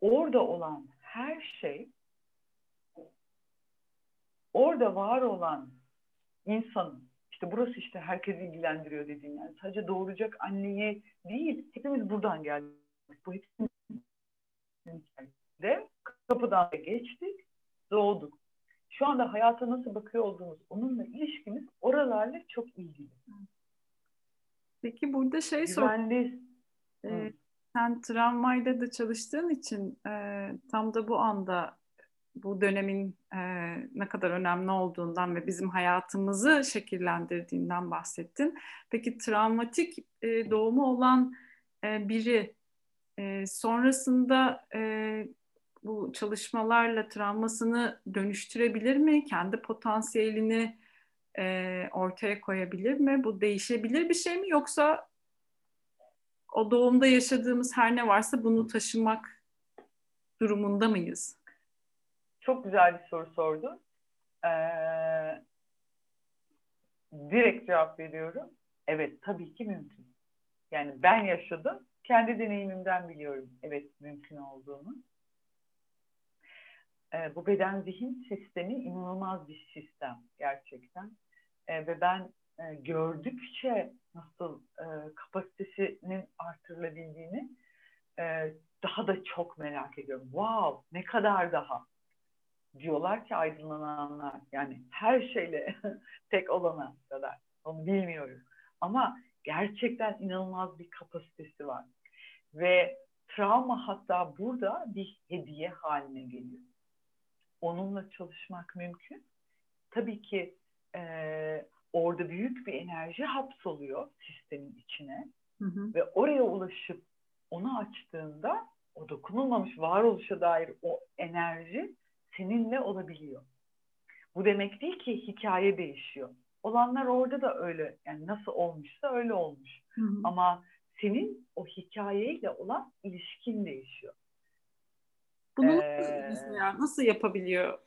orada olan her şey orada var olan insanın işte burası işte herkesi ilgilendiriyor dediğim yani sadece doğuracak anneye değil hepimiz buradan geldik. Bu hepimiz de kapıdan geçtik, doğduk. Şu anda hayata nasıl bakıyor olduğumuz, onunla ilişkimiz oralarla çok ilgili. Peki burada şey Güvenli... sor. Ee, sen travmayla da çalıştığın için e, tam da bu anda bu dönemin e, ne kadar önemli olduğundan ve bizim hayatımızı şekillendirdiğinden bahsettin. Peki travmatik e, doğumu olan e, biri e, sonrasında e, bu çalışmalarla travmasını dönüştürebilir mi? Kendi potansiyelini e, ortaya koyabilir mi? Bu değişebilir bir şey mi? Yoksa o doğumda yaşadığımız her ne varsa bunu taşımak durumunda mıyız? Çok güzel bir soru sordun. Ee, direkt cevap veriyorum. Evet tabii ki mümkün. Yani ben yaşadım. Kendi deneyimimden biliyorum evet mümkün olduğunu. Ee, bu beden zihin sistemi inanılmaz bir sistem gerçekten. Ee, ve ben e, gördükçe nasıl e, kapasitesinin artırılabildiğini e, daha da çok merak ediyorum. Wow ne kadar daha diyorlar ki aydınlananlar yani her şeyle tek olana kadar onu bilmiyoruz. Ama gerçekten inanılmaz bir kapasitesi var. Ve travma hatta burada bir hediye haline geliyor. Onunla çalışmak mümkün. Tabii ki e, orada büyük bir enerji hapsoluyor sistemin içine. Hı hı. Ve oraya ulaşıp onu açtığında o dokunulmamış varoluşa dair o enerji seninle olabiliyor. Bu demek değil ki hikaye değişiyor. Olanlar orada da öyle yani nasıl olmuşsa öyle olmuş. Hı hı. Ama senin o hikayeyle olan ilişkin değişiyor. Bunu ee, mesela nasıl yapabiliyor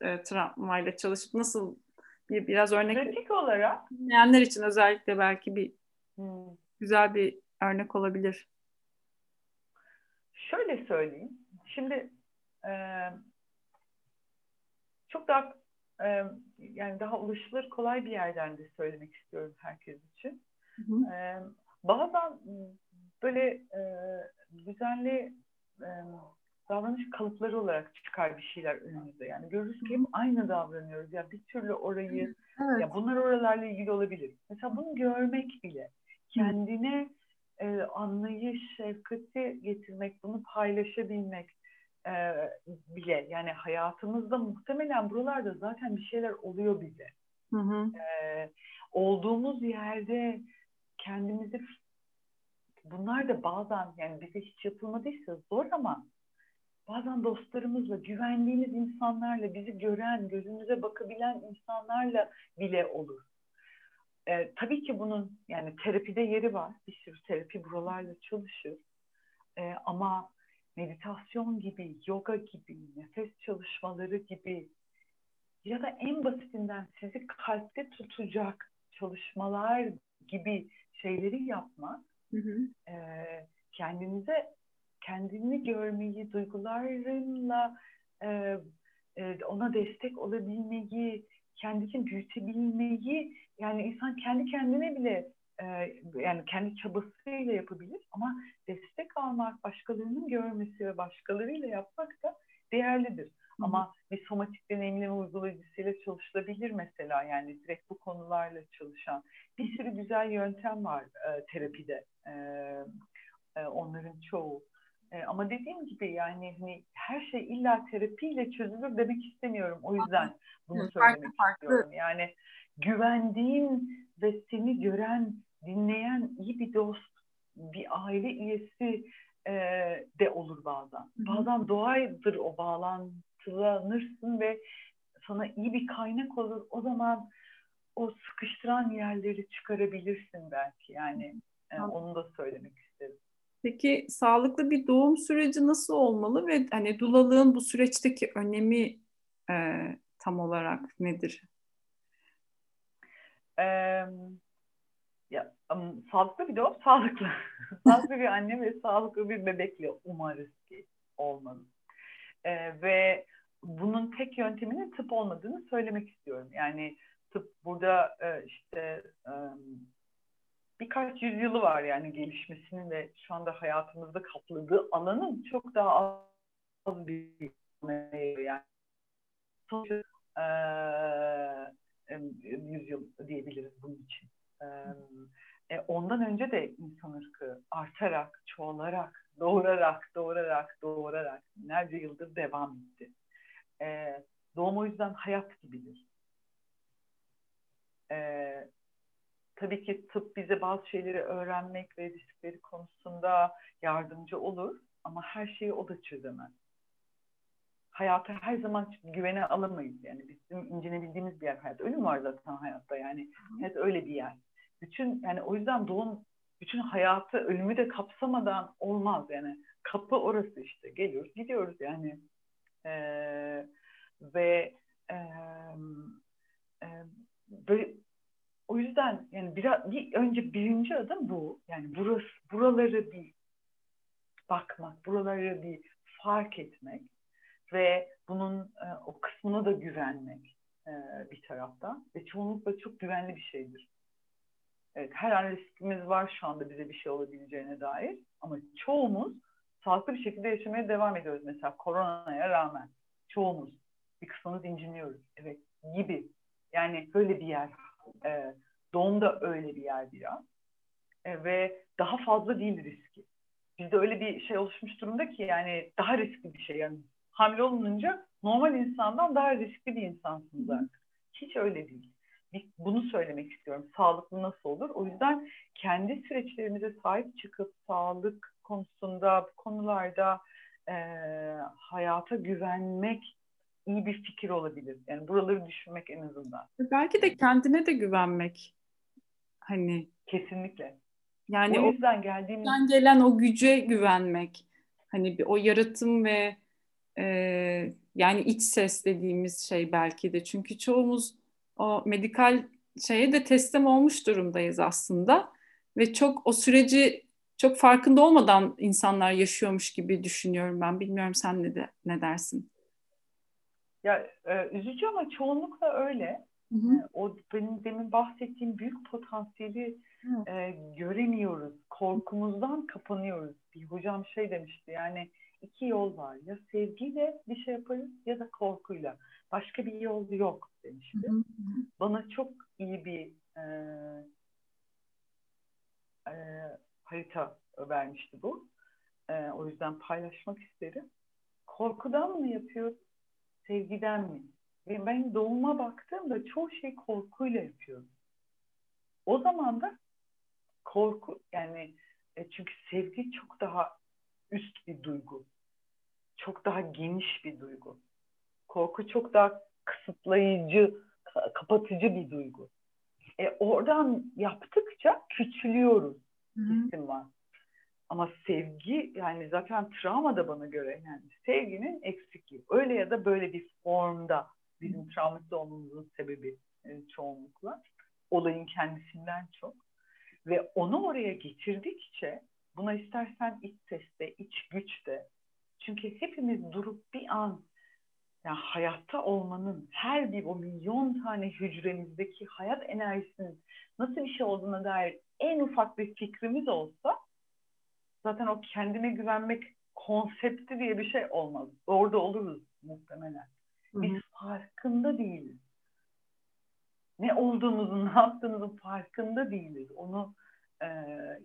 e, travmayla çalışıp nasıl bir biraz örnek pratik olarak dinleyenler için özellikle belki bir hmm. güzel bir örnek olabilir. Şöyle söyleyeyim. Şimdi e, çok daha e, yani daha ulaşılır kolay bir yerden de söylemek istiyorum herkes için. Hı hı. E, bazen böyle e, düzenli e, davranış kalıpları olarak çıkar bir şeyler önümüze. Yani görürüz ki hep aynı davranıyoruz. Ya bir türlü orayı, evet. ya bunlar oralarla ilgili olabilir. Mesela bunu görmek bile, kendine e, anlayış, şefkati getirmek, bunu paylaşabilmek e, bile. Yani hayatımızda muhtemelen buralarda zaten bir şeyler oluyor bize. Hı hı. E, olduğumuz yerde kendimizi bunlar da bazen yani bize hiç yapılmadıysa zor ama bazen dostlarımızla, güvendiğimiz insanlarla, bizi gören, gözümüze bakabilen insanlarla bile olur. Ee, tabii ki bunun yani terapide yeri var. Bir sürü terapi buralarla çalışır. Ee, ama meditasyon gibi, yoga gibi, nefes çalışmaları gibi ya da en basitinden sizi kalpte tutacak çalışmalar gibi şeyleri yapmak hı hı. E, kendinize kendini görmeyi, duygularınla e, e, ona destek olabilmeyi, kendini büyütebilmeyi, yani insan kendi kendine bile yani kendi çabasıyla yapabilir ama destek almak, başkalarının görmesi ve başkalarıyla yapmak da değerlidir. Hı. Ama bir somatik deneyimleme uygulayıcısıyla çalışılabilir mesela yani direkt bu konularla çalışan. Bir sürü güzel yöntem var e, terapide. E, e, onların çoğu. E, ama dediğim gibi yani hani her şey illa terapiyle çözülür demek istemiyorum. O yüzden bunu söylemek farklı, istiyorum. Yani güvendiğin ve seni gören, dinleyen iyi bir dost, bir aile üyesi e, de olur bazen. Bazen doğaydır o bağlantılanırsın ve sana iyi bir kaynak olur. O zaman o sıkıştıran yerleri çıkarabilirsin belki. Yani e, onu da söylemek isterim. Peki sağlıklı bir doğum süreci nasıl olmalı ve hani dulalığın bu süreçteki önemi e, tam olarak nedir? Ee, ya, um, sağlıklı bir doğum sağlıklı. sağlıklı bir anne ve sağlıklı bir bebekle umarız ki olmalı. Ee, ve bunun tek yönteminin tıp olmadığını söylemek istiyorum. Yani tıp burada e, işte e, birkaç yüzyılı var yani gelişmesinin ve şu anda hayatımızda kapladığı alanın çok daha az bir yani e, yüzyıl diyebiliriz bunun için. E, ondan önce de insan ırkı artarak, çoğalarak, doğurarak, doğurarak, doğurarak binlerce yıldır devam etti. E, doğum o yüzden hayat gibidir. E, tabii ki tıp bize bazı şeyleri öğrenmek ve riskleri konusunda yardımcı olur ama her şeyi o da çözemez. Hayata her zaman güvene alamayız. Yani bizim incinebildiğimiz bir yer hayat. Ölüm var zaten hayatta yani. Hayat öyle bir yer. Bütün yani o yüzden doğum bütün hayatı ölümü de kapsamadan olmaz yani. Kapı orası işte. Geliyoruz gidiyoruz yani. Ee, ve e, e, böyle o yüzden biraz bir önce birinci adım bu. Yani burası buraları bir bakmak, buraları bir fark etmek ve bunun e, o kısmına da güvenmek e, bir taraftan. Ve çoğunlukla çok güvenli bir şeydir. Evet, her an riskimiz var şu anda bize bir şey olabileceğine dair. Ama çoğumuz sağlıklı bir şekilde yaşamaya devam ediyoruz mesela koronaya rağmen. Çoğumuz bir kısmını inciniyoruz evet gibi. Yani böyle bir yer. E, doğum da öyle bir yer biraz. E, ve daha fazla değil riski. Bizde öyle bir şey oluşmuş durumda ki yani daha riskli bir şey. Yani hamile olununca normal insandan daha riskli bir insansınız artık. Hiç öyle değil. Bunu söylemek istiyorum. Sağlıklı nasıl olur? O yüzden kendi süreçlerimize sahip çıkıp sağlık konusunda, bu konularda e, hayata güvenmek iyi bir fikir olabilir. Yani buraları düşünmek en azından. Belki de kendine de güvenmek. Hani kesinlikle. Yani o yüzden o, geldiğimiz gelen o güce güvenmek. Hani bir, o yaratım ve e, yani iç ses dediğimiz şey belki de. Çünkü çoğumuz o medikal şeye de teslim olmuş durumdayız aslında. Ve çok o süreci çok farkında olmadan insanlar yaşıyormuş gibi düşünüyorum ben. Bilmiyorum sen ne de ne dersin? Ya e, üzücü ama çoğunlukla öyle. Hı hı. E, o benim demin bahsettiğim büyük potansiyeli e, göremiyoruz. Korkumuzdan kapanıyoruz. Bir hocam şey demişti yani iki yol var. Ya sevgiyle bir şey yaparız ya da korkuyla. Başka bir yol yok demişti. Hı hı. Bana çok iyi bir e, e, harita vermişti bu. E, o yüzden paylaşmak isterim. Korkudan mı yapıyoruz? Sevgiden mi? Ve ben doğuma baktığımda çoğu şey korkuyla yapıyorum. O zaman da korku yani e, çünkü sevgi çok daha üst bir duygu. Çok daha geniş bir duygu. Korku çok daha kısıtlayıcı, kapatıcı bir duygu. E, oradan yaptıkça küçülüyoruz. Hı-hı. var. Ama sevgi yani zaten travma da bana göre yani sevginin eksikliği. Öyle ya da böyle bir formda bizim travmatik olmamızın sebebi e, çoğunlukla. Olayın kendisinden çok. Ve onu oraya getirdikçe buna istersen iç seste, iç güçte. Çünkü hepimiz durup bir an yani hayatta olmanın her bir o milyon tane hücremizdeki hayat enerjisinin nasıl bir şey olduğuna dair en ufak bir fikrimiz olsa zaten o kendine güvenmek konsepti diye bir şey olmaz. Orada oluruz muhtemelen. Biz farkında değiliz. Ne olduğumuzun, ne yaptığımızın farkında değiliz. Onu e,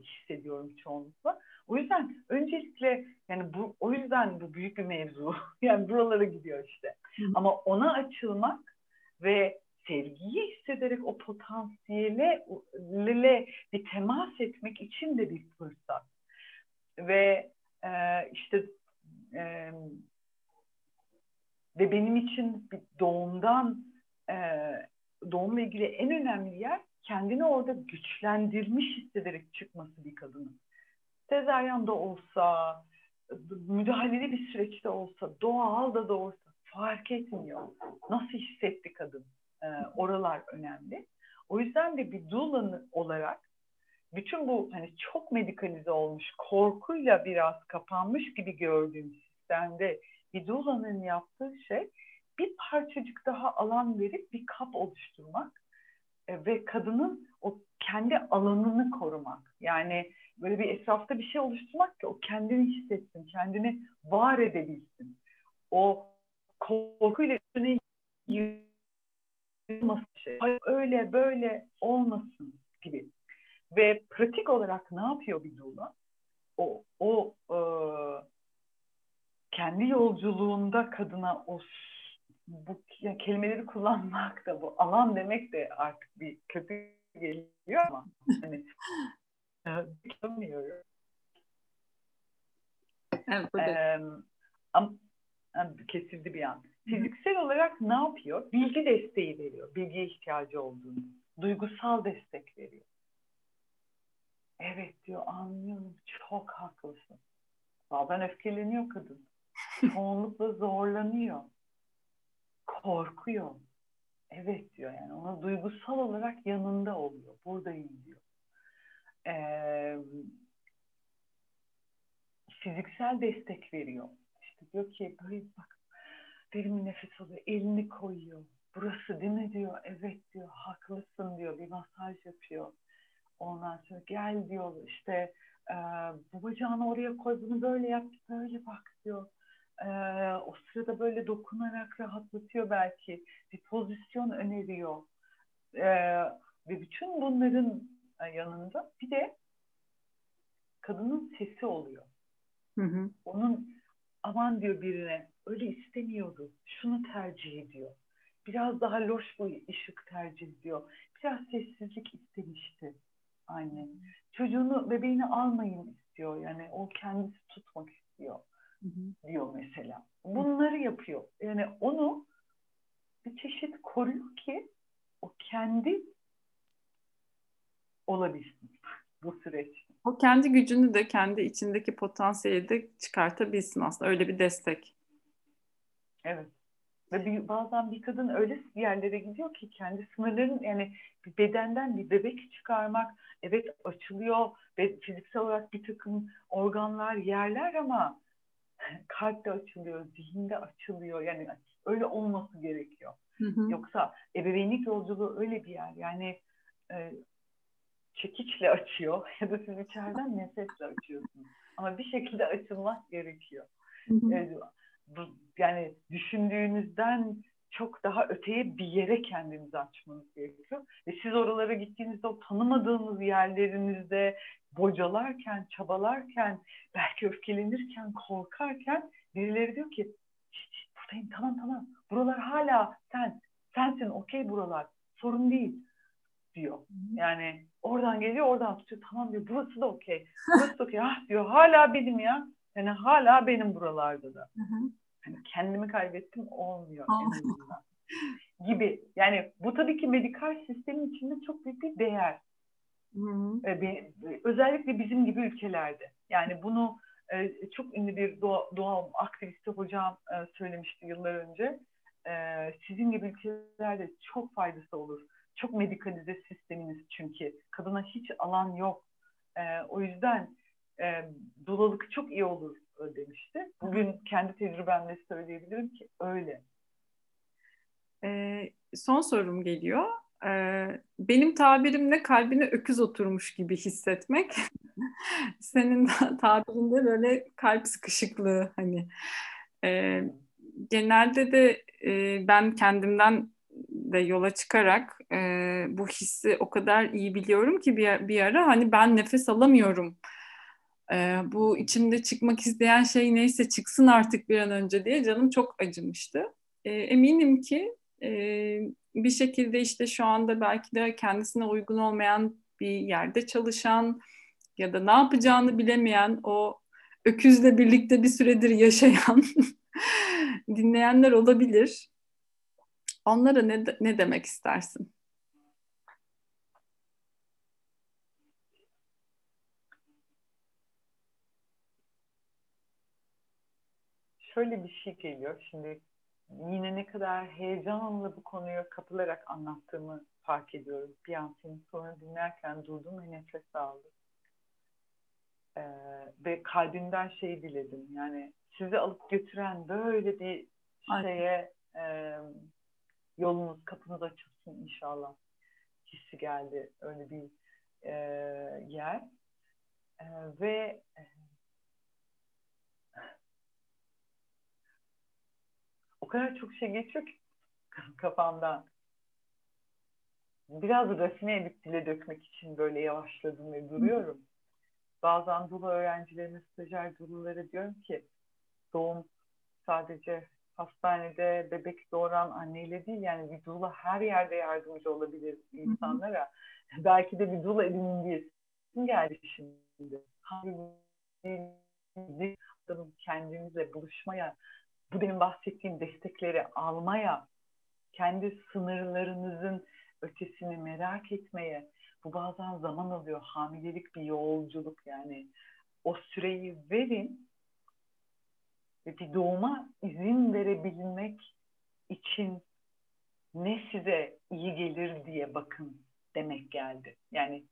hissediyorum çoğunlukla. O yüzden öncelikle yani bu o yüzden bu büyük bir mevzu. yani buralara gidiyor işte. Ama ona açılmak ve sevgiyi hissederek o potansiyele bir temas etmek için de bir fırsat. Ve e, işte e, ve benim için bir doğumdan e, doğumla ilgili en önemli yer kendini orada güçlendirmiş hissederek çıkması bir kadının. Sezaryen de olsa, müdahaleli bir süreçte olsa, doğal da da olsa fark etmiyor. Nasıl hissetti kadın? E, oralar önemli. O yüzden de bir doula olarak bütün bu hani çok medikalize olmuş, korkuyla biraz kapanmış gibi gördüğüm sistemde bir doula'nın yaptığı şey bir parçacık daha alan verip bir kap oluşturmak e, ve kadının o kendi alanını korumak. Yani böyle bir etrafta bir şey oluşturmak ki o kendini hissetsin, kendini var edebilsin. O korkuyla üstüne yığılması şey. Öyle böyle olmasın gibi. Ve pratik olarak ne yapıyor bir doula? O, o e, kendi yolculuğunda kadına o bu ya kelimeleri kullanmak da bu alan demek de artık bir kötü geliyor ama hani bilmiyorum. Evet, ee, ama, kesildi bir an. Fiziksel olarak ne yapıyor? Bilgi desteği veriyor. Bilgiye ihtiyacı olduğunu. Duygusal destek veriyor. Evet diyor anlıyorum. Çok haklısın. Bazen öfkeleniyor kadın. Çoğunlukla zorlanıyor korkuyor. Evet diyor yani ona duygusal olarak yanında oluyor. Buradayım diyor. Ee, fiziksel destek veriyor. İşte diyor ki böyle bak derin nefes alıyor. Elini koyuyor. Burası değil mi diyor. Evet diyor. Haklısın diyor. Bir masaj yapıyor. Ondan sonra gel diyor işte e, bu bacağını oraya koy bunu böyle yap böyle bak diyor e, o sırada böyle dokunarak rahatlatıyor belki. Bir pozisyon öneriyor. E, ve bütün bunların yanında bir de kadının sesi oluyor. Hı hı. Onun aman diyor birine öyle istemiyordu. Şunu tercih ediyor. Biraz daha loş bu ışık tercih ediyor. Biraz sessizlik istemişti anne. Çocuğunu, bebeğini almayın istiyor. Yani o kendisi tutmak istiyor diyor mesela. Bunları yapıyor. Yani onu bir çeşit koruyor ki o kendi olabilsin bu süreç. O kendi gücünü de kendi içindeki potansiyeli de çıkartabilsin aslında. Öyle bir destek. Evet. Ve bir, bazen bir kadın öyle yerlere gidiyor ki kendi sınırların yani bir bedenden bir bebek çıkarmak evet açılıyor ve fiziksel olarak bir takım organlar yerler ama kalp de açılıyor, zihin de açılıyor. Yani öyle olması gerekiyor. Hı hı. Yoksa ebeveynlik yolculuğu öyle bir yer. Yani e, çekiçle açıyor ya da siz içeriden nefesle açıyorsunuz. Ama bir şekilde açılmak gerekiyor. Hı hı. E, bu, yani düşündüğünüzden çok daha öteye bir yere kendinizi açmanız gerekiyor. Ve siz oralara gittiğinizde o tanımadığınız yerlerinizde bocalarken, çabalarken, belki öfkelenirken, korkarken birileri diyor ki buradayım tamam tamam buralar hala sen, sensin okey buralar sorun değil diyor. Yani oradan geliyor oradan tutuyor tamam diyor burası da okey burası da okey ah diyor hala benim ya yani hala benim buralarda da. Hı hı. Hani kendimi kaybettim olmuyor en azından. gibi. Yani bu tabii ki medikal sistemin içinde çok büyük bir değer. Hı ee, özellikle bizim gibi ülkelerde. Yani bunu e, çok ünlü bir doğa, doğa aktivisti hocam e, söylemişti yıllar önce. E, sizin gibi ülkelerde çok faydası olur. Çok medikalize sisteminiz çünkü. Kadına hiç alan yok. O yüzden dolalık çok iyi olur demişti. Bugün kendi tecrübemle söyleyebilirim ki öyle. E, son sorum geliyor. E, benim tabirimle kalbine öküz oturmuş gibi hissetmek. Senin tabirinde böyle kalp sıkışıklığı hani. E, genelde de e, ben kendimden de yola çıkarak e, bu hissi o kadar iyi biliyorum ki bir, bir ara hani ben nefes alamıyorum. E, bu içimde çıkmak isteyen şey neyse çıksın artık bir an önce diye canım çok acımıştı. E, eminim ki e, bir şekilde işte şu anda belki de kendisine uygun olmayan bir yerde çalışan ya da ne yapacağını bilemeyen o öküzle birlikte bir süredir yaşayan dinleyenler olabilir. Onlara ne, ne demek istersin? Şöyle bir şey geliyor. Şimdi yine ne kadar heyecanla bu konuya kapılarak anlattığımı fark ediyorum. Bir an senin sonra dinlerken durdum ve nefes aldım. Ee, ve kalbimden şey diledim. Yani sizi alıp götüren böyle bir şeye e, yolunuz, kapınız açılsın inşallah hissi geldi. Öyle bir e, yer. E, ve e, o kadar çok şey geçiyor ki kafamdan. Biraz rafine edip dile dökmek için böyle yavaşladım ve duruyorum. Bazen dulu öğrencilerime, stajyer dululara diyorum ki doğum sadece hastanede bebek doğuran anneyle değil yani bir dula her yerde yardımcı olabilir insanlara. Belki de bir dula edindiği geldi şimdi. kendimizle buluşmaya, bu benim bahsettiğim destekleri almaya, kendi sınırlarınızın ötesini merak etmeye, bu bazen zaman alıyor. Hamilelik bir yolculuk yani. O süreyi verin ve bir doğuma izin verebilmek için ne size iyi gelir diye bakın demek geldi. Yani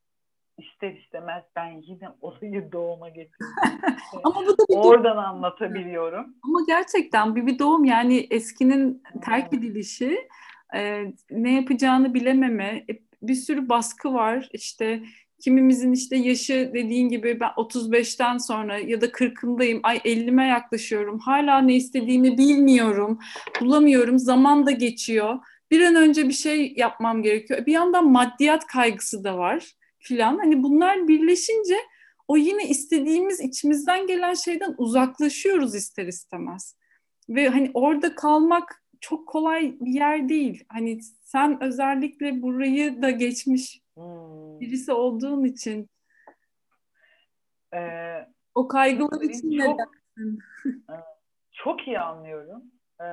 ister istemez ben yine olayı doğuma getirdim. ama bu da bir Oradan doğum. anlatabiliyorum. Ama gerçekten bir, bir doğum yani eskinin terk edilişi e, ne yapacağını bilememe e, bir sürü baskı var işte Kimimizin işte yaşı dediğin gibi ben 35'ten sonra ya da 40'ımdayım, ay 50'me yaklaşıyorum. Hala ne istediğimi bilmiyorum, bulamıyorum, zaman da geçiyor. Bir an önce bir şey yapmam gerekiyor. Bir yandan maddiyat kaygısı da var filan. Hani bunlar birleşince o yine istediğimiz içimizden gelen şeyden uzaklaşıyoruz ister istemez. Ve hani orada kalmak çok kolay bir yer değil. Hani sen özellikle burayı da geçmiş Hmm. birisi olduğun için ee, o kaygılar için çok, çok iyi anlıyorum ee,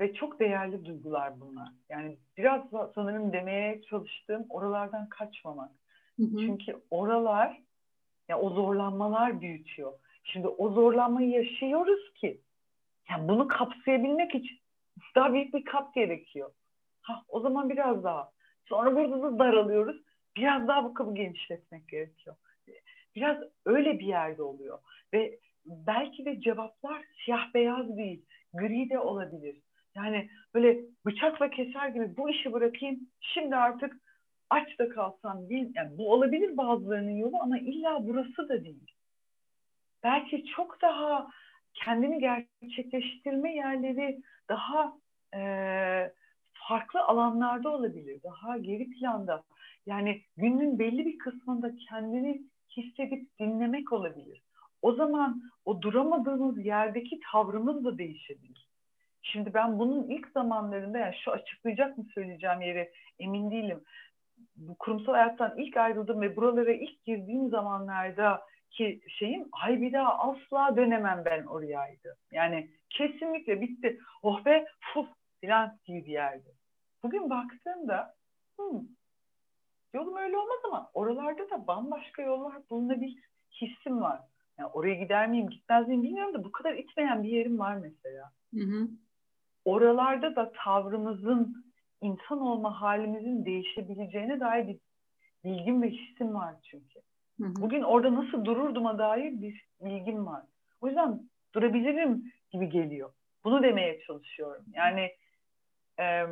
ve çok değerli duygular bunlar. Yani biraz sanırım demeye çalıştığım oralardan kaçmamak. Hı hı. Çünkü oralar ya o zorlanmalar büyütüyor. Şimdi o zorlanmayı yaşıyoruz ki yani bunu kapsayabilmek için daha büyük bir kap gerekiyor. Ha, o zaman biraz daha. Sonra burada da daralıyoruz biraz daha bu kabı genişletmek gerekiyor. Biraz öyle bir yerde oluyor. Ve belki de cevaplar siyah beyaz değil, gri de olabilir. Yani böyle bıçakla keser gibi bu işi bırakayım, şimdi artık aç da kalsam değil. Yani bu olabilir bazılarının yolu ama illa burası da değil. Belki çok daha kendini gerçekleştirme yerleri daha e, farklı alanlarda olabilir. Daha geri planda. Yani günün belli bir kısmında kendini hissedip dinlemek olabilir. O zaman o duramadığımız yerdeki tavrımız da değişebilir. Şimdi ben bunun ilk zamanlarında yani şu açıklayacak mı söyleyeceğim yeri emin değilim. Bu kurumsal hayattan ilk ayrıldım ve buralara ilk girdiğim zamanlarda ki şeyim ay bir daha asla dönemem ben orayaydı. Yani kesinlikle bitti. Oh be fuf filan gibi bir yerde. Bugün baktığımda hmm, Yolum öyle olmaz ama oralarda da bambaşka yollar bulunabilir hissim var. Yani oraya gider miyim gitmez miyim bilmiyorum da bu kadar itmeyen bir yerim var mesela. Hı hı. Oralarda da tavrımızın insan olma halimizin değişebileceğine dair bir bilgim ve hissim var çünkü. Hı hı. Bugün orada nasıl dururduma dair bir bilgim var. O yüzden durabilirim gibi geliyor. Bunu demeye çalışıyorum. Yani e,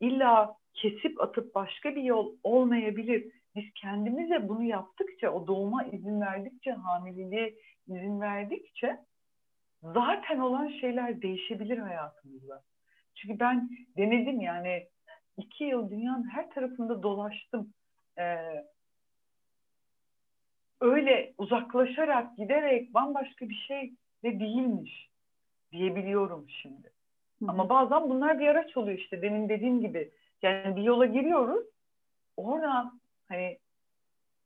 illa kesip atıp başka bir yol olmayabilir. Biz kendimize bunu yaptıkça, o doğuma izin verdikçe, hamileliğe izin verdikçe zaten olan şeyler değişebilir hayatımızda. Çünkü ben denedim yani iki yıl dünyanın her tarafında dolaştım. Ee, öyle uzaklaşarak giderek bambaşka bir şey de değilmiş diyebiliyorum şimdi. Hı-hı. Ama bazen bunlar bir araç oluyor işte demin dediğim gibi. Yani bir yola giriyoruz. Orada hani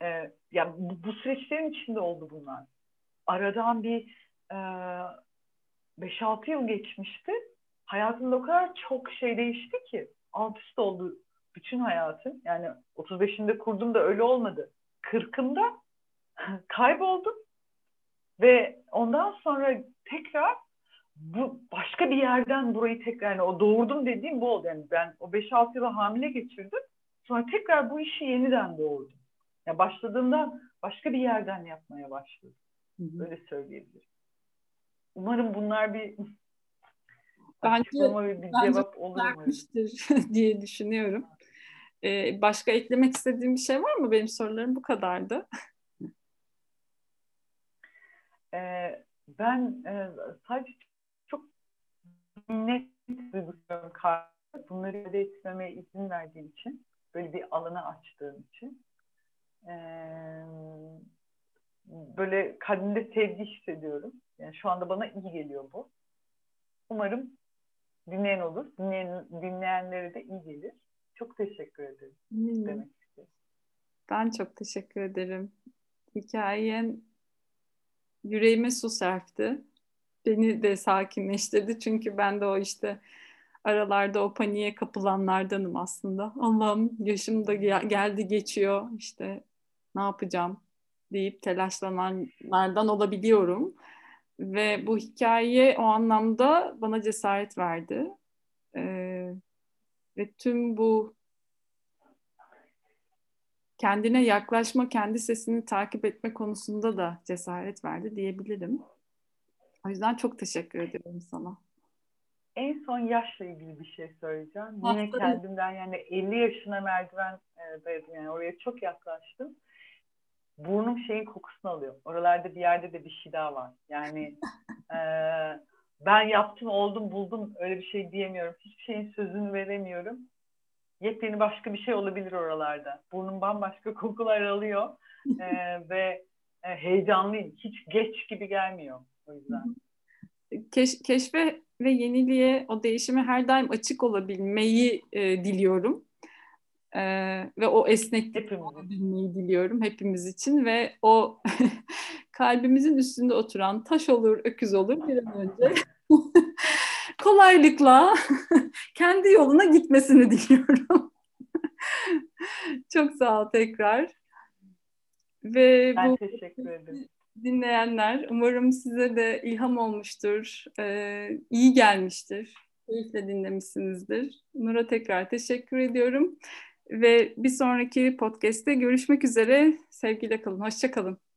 e, ya bu, bu süreçlerin içinde oldu bunlar. Aradan bir e, 5-6 yıl geçmişti. Hayatımda o kadar çok şey değişti ki. Alt üst oldu bütün hayatım. Yani 35'inde kurdum da öyle olmadı. 40'ımda kayboldum. Ve ondan sonra tekrar bu başka bir yerden burayı tekrar yani o doğurdum dediğim bu oldu. Yani ben o 5-6 yıla hamile geçirdim. Sonra tekrar bu işi yeniden doğurdum. Yani başladığımda başka bir yerden yapmaya başladım. Böyle söyleyebilirim. Umarım bunlar bir bence, bir cevap vermiştir diye düşünüyorum. Ee, başka eklemek istediğim bir şey var mı? Benim sorularım bu kadardı. Ee, ben e, sadece çok net duygularım bunları elde etmeme izin verdiğim için, böyle bir alanı açtığım için. Ee, böyle kalbimde sevgi hissediyorum. Yani şu anda bana iyi geliyor bu. Umarım dinleyen olur. Dinleyen, dinleyenlere de iyi gelir. Çok teşekkür ederim. Hmm. Demek istiyorum. Ben çok teşekkür ederim. Hikayen yüreğime su serpti. Beni de sakinleştirdi. Çünkü ben de o işte aralarda o paniğe kapılanlardanım aslında. Allah'ım yaşım da geldi geçiyor. İşte ne yapacağım deyip telaşlananlardan olabiliyorum. Ve bu hikaye o anlamda bana cesaret verdi. Ee, ve tüm bu kendine yaklaşma, kendi sesini takip etme konusunda da cesaret verdi diyebilirim. O yüzden çok teşekkür ederim sana. En son yaşla ilgili bir şey söyleyeceğim. Yine kendimden yani 50 yaşına merdiven e, dayadım yani oraya çok yaklaştım burnum şeyin kokusunu alıyor. Oralarda bir yerde de bir şey daha var. Yani e, ben yaptım, oldum, buldum öyle bir şey diyemiyorum. Hiçbir şeyin sözünü veremiyorum. Yepyeni başka bir şey olabilir oralarda. Burnum bambaşka kokular alıyor e, ve e, heyecanlıyım. Hiç geç gibi gelmiyor o yüzden. Keş, keşfe ve yeniliğe, o değişime her daim açık olabilmeyi e, diliyorum. Ee, ve o esneklik olabilmeyi diliyorum hepimiz için ve o kalbimizin üstünde oturan taş olur, öküz olur bir an önce kolaylıkla kendi yoluna gitmesini diliyorum. Çok sağ ol tekrar. Ve ben bu teşekkür ederim. Dinleyenler umarım size de ilham olmuştur, ee, iyi gelmiştir, keyifle dinlemişsinizdir. Nur'a tekrar teşekkür ediyorum. Ve bir sonraki podcast'te görüşmek üzere. Sevgiyle kalın. Hoşça kalın.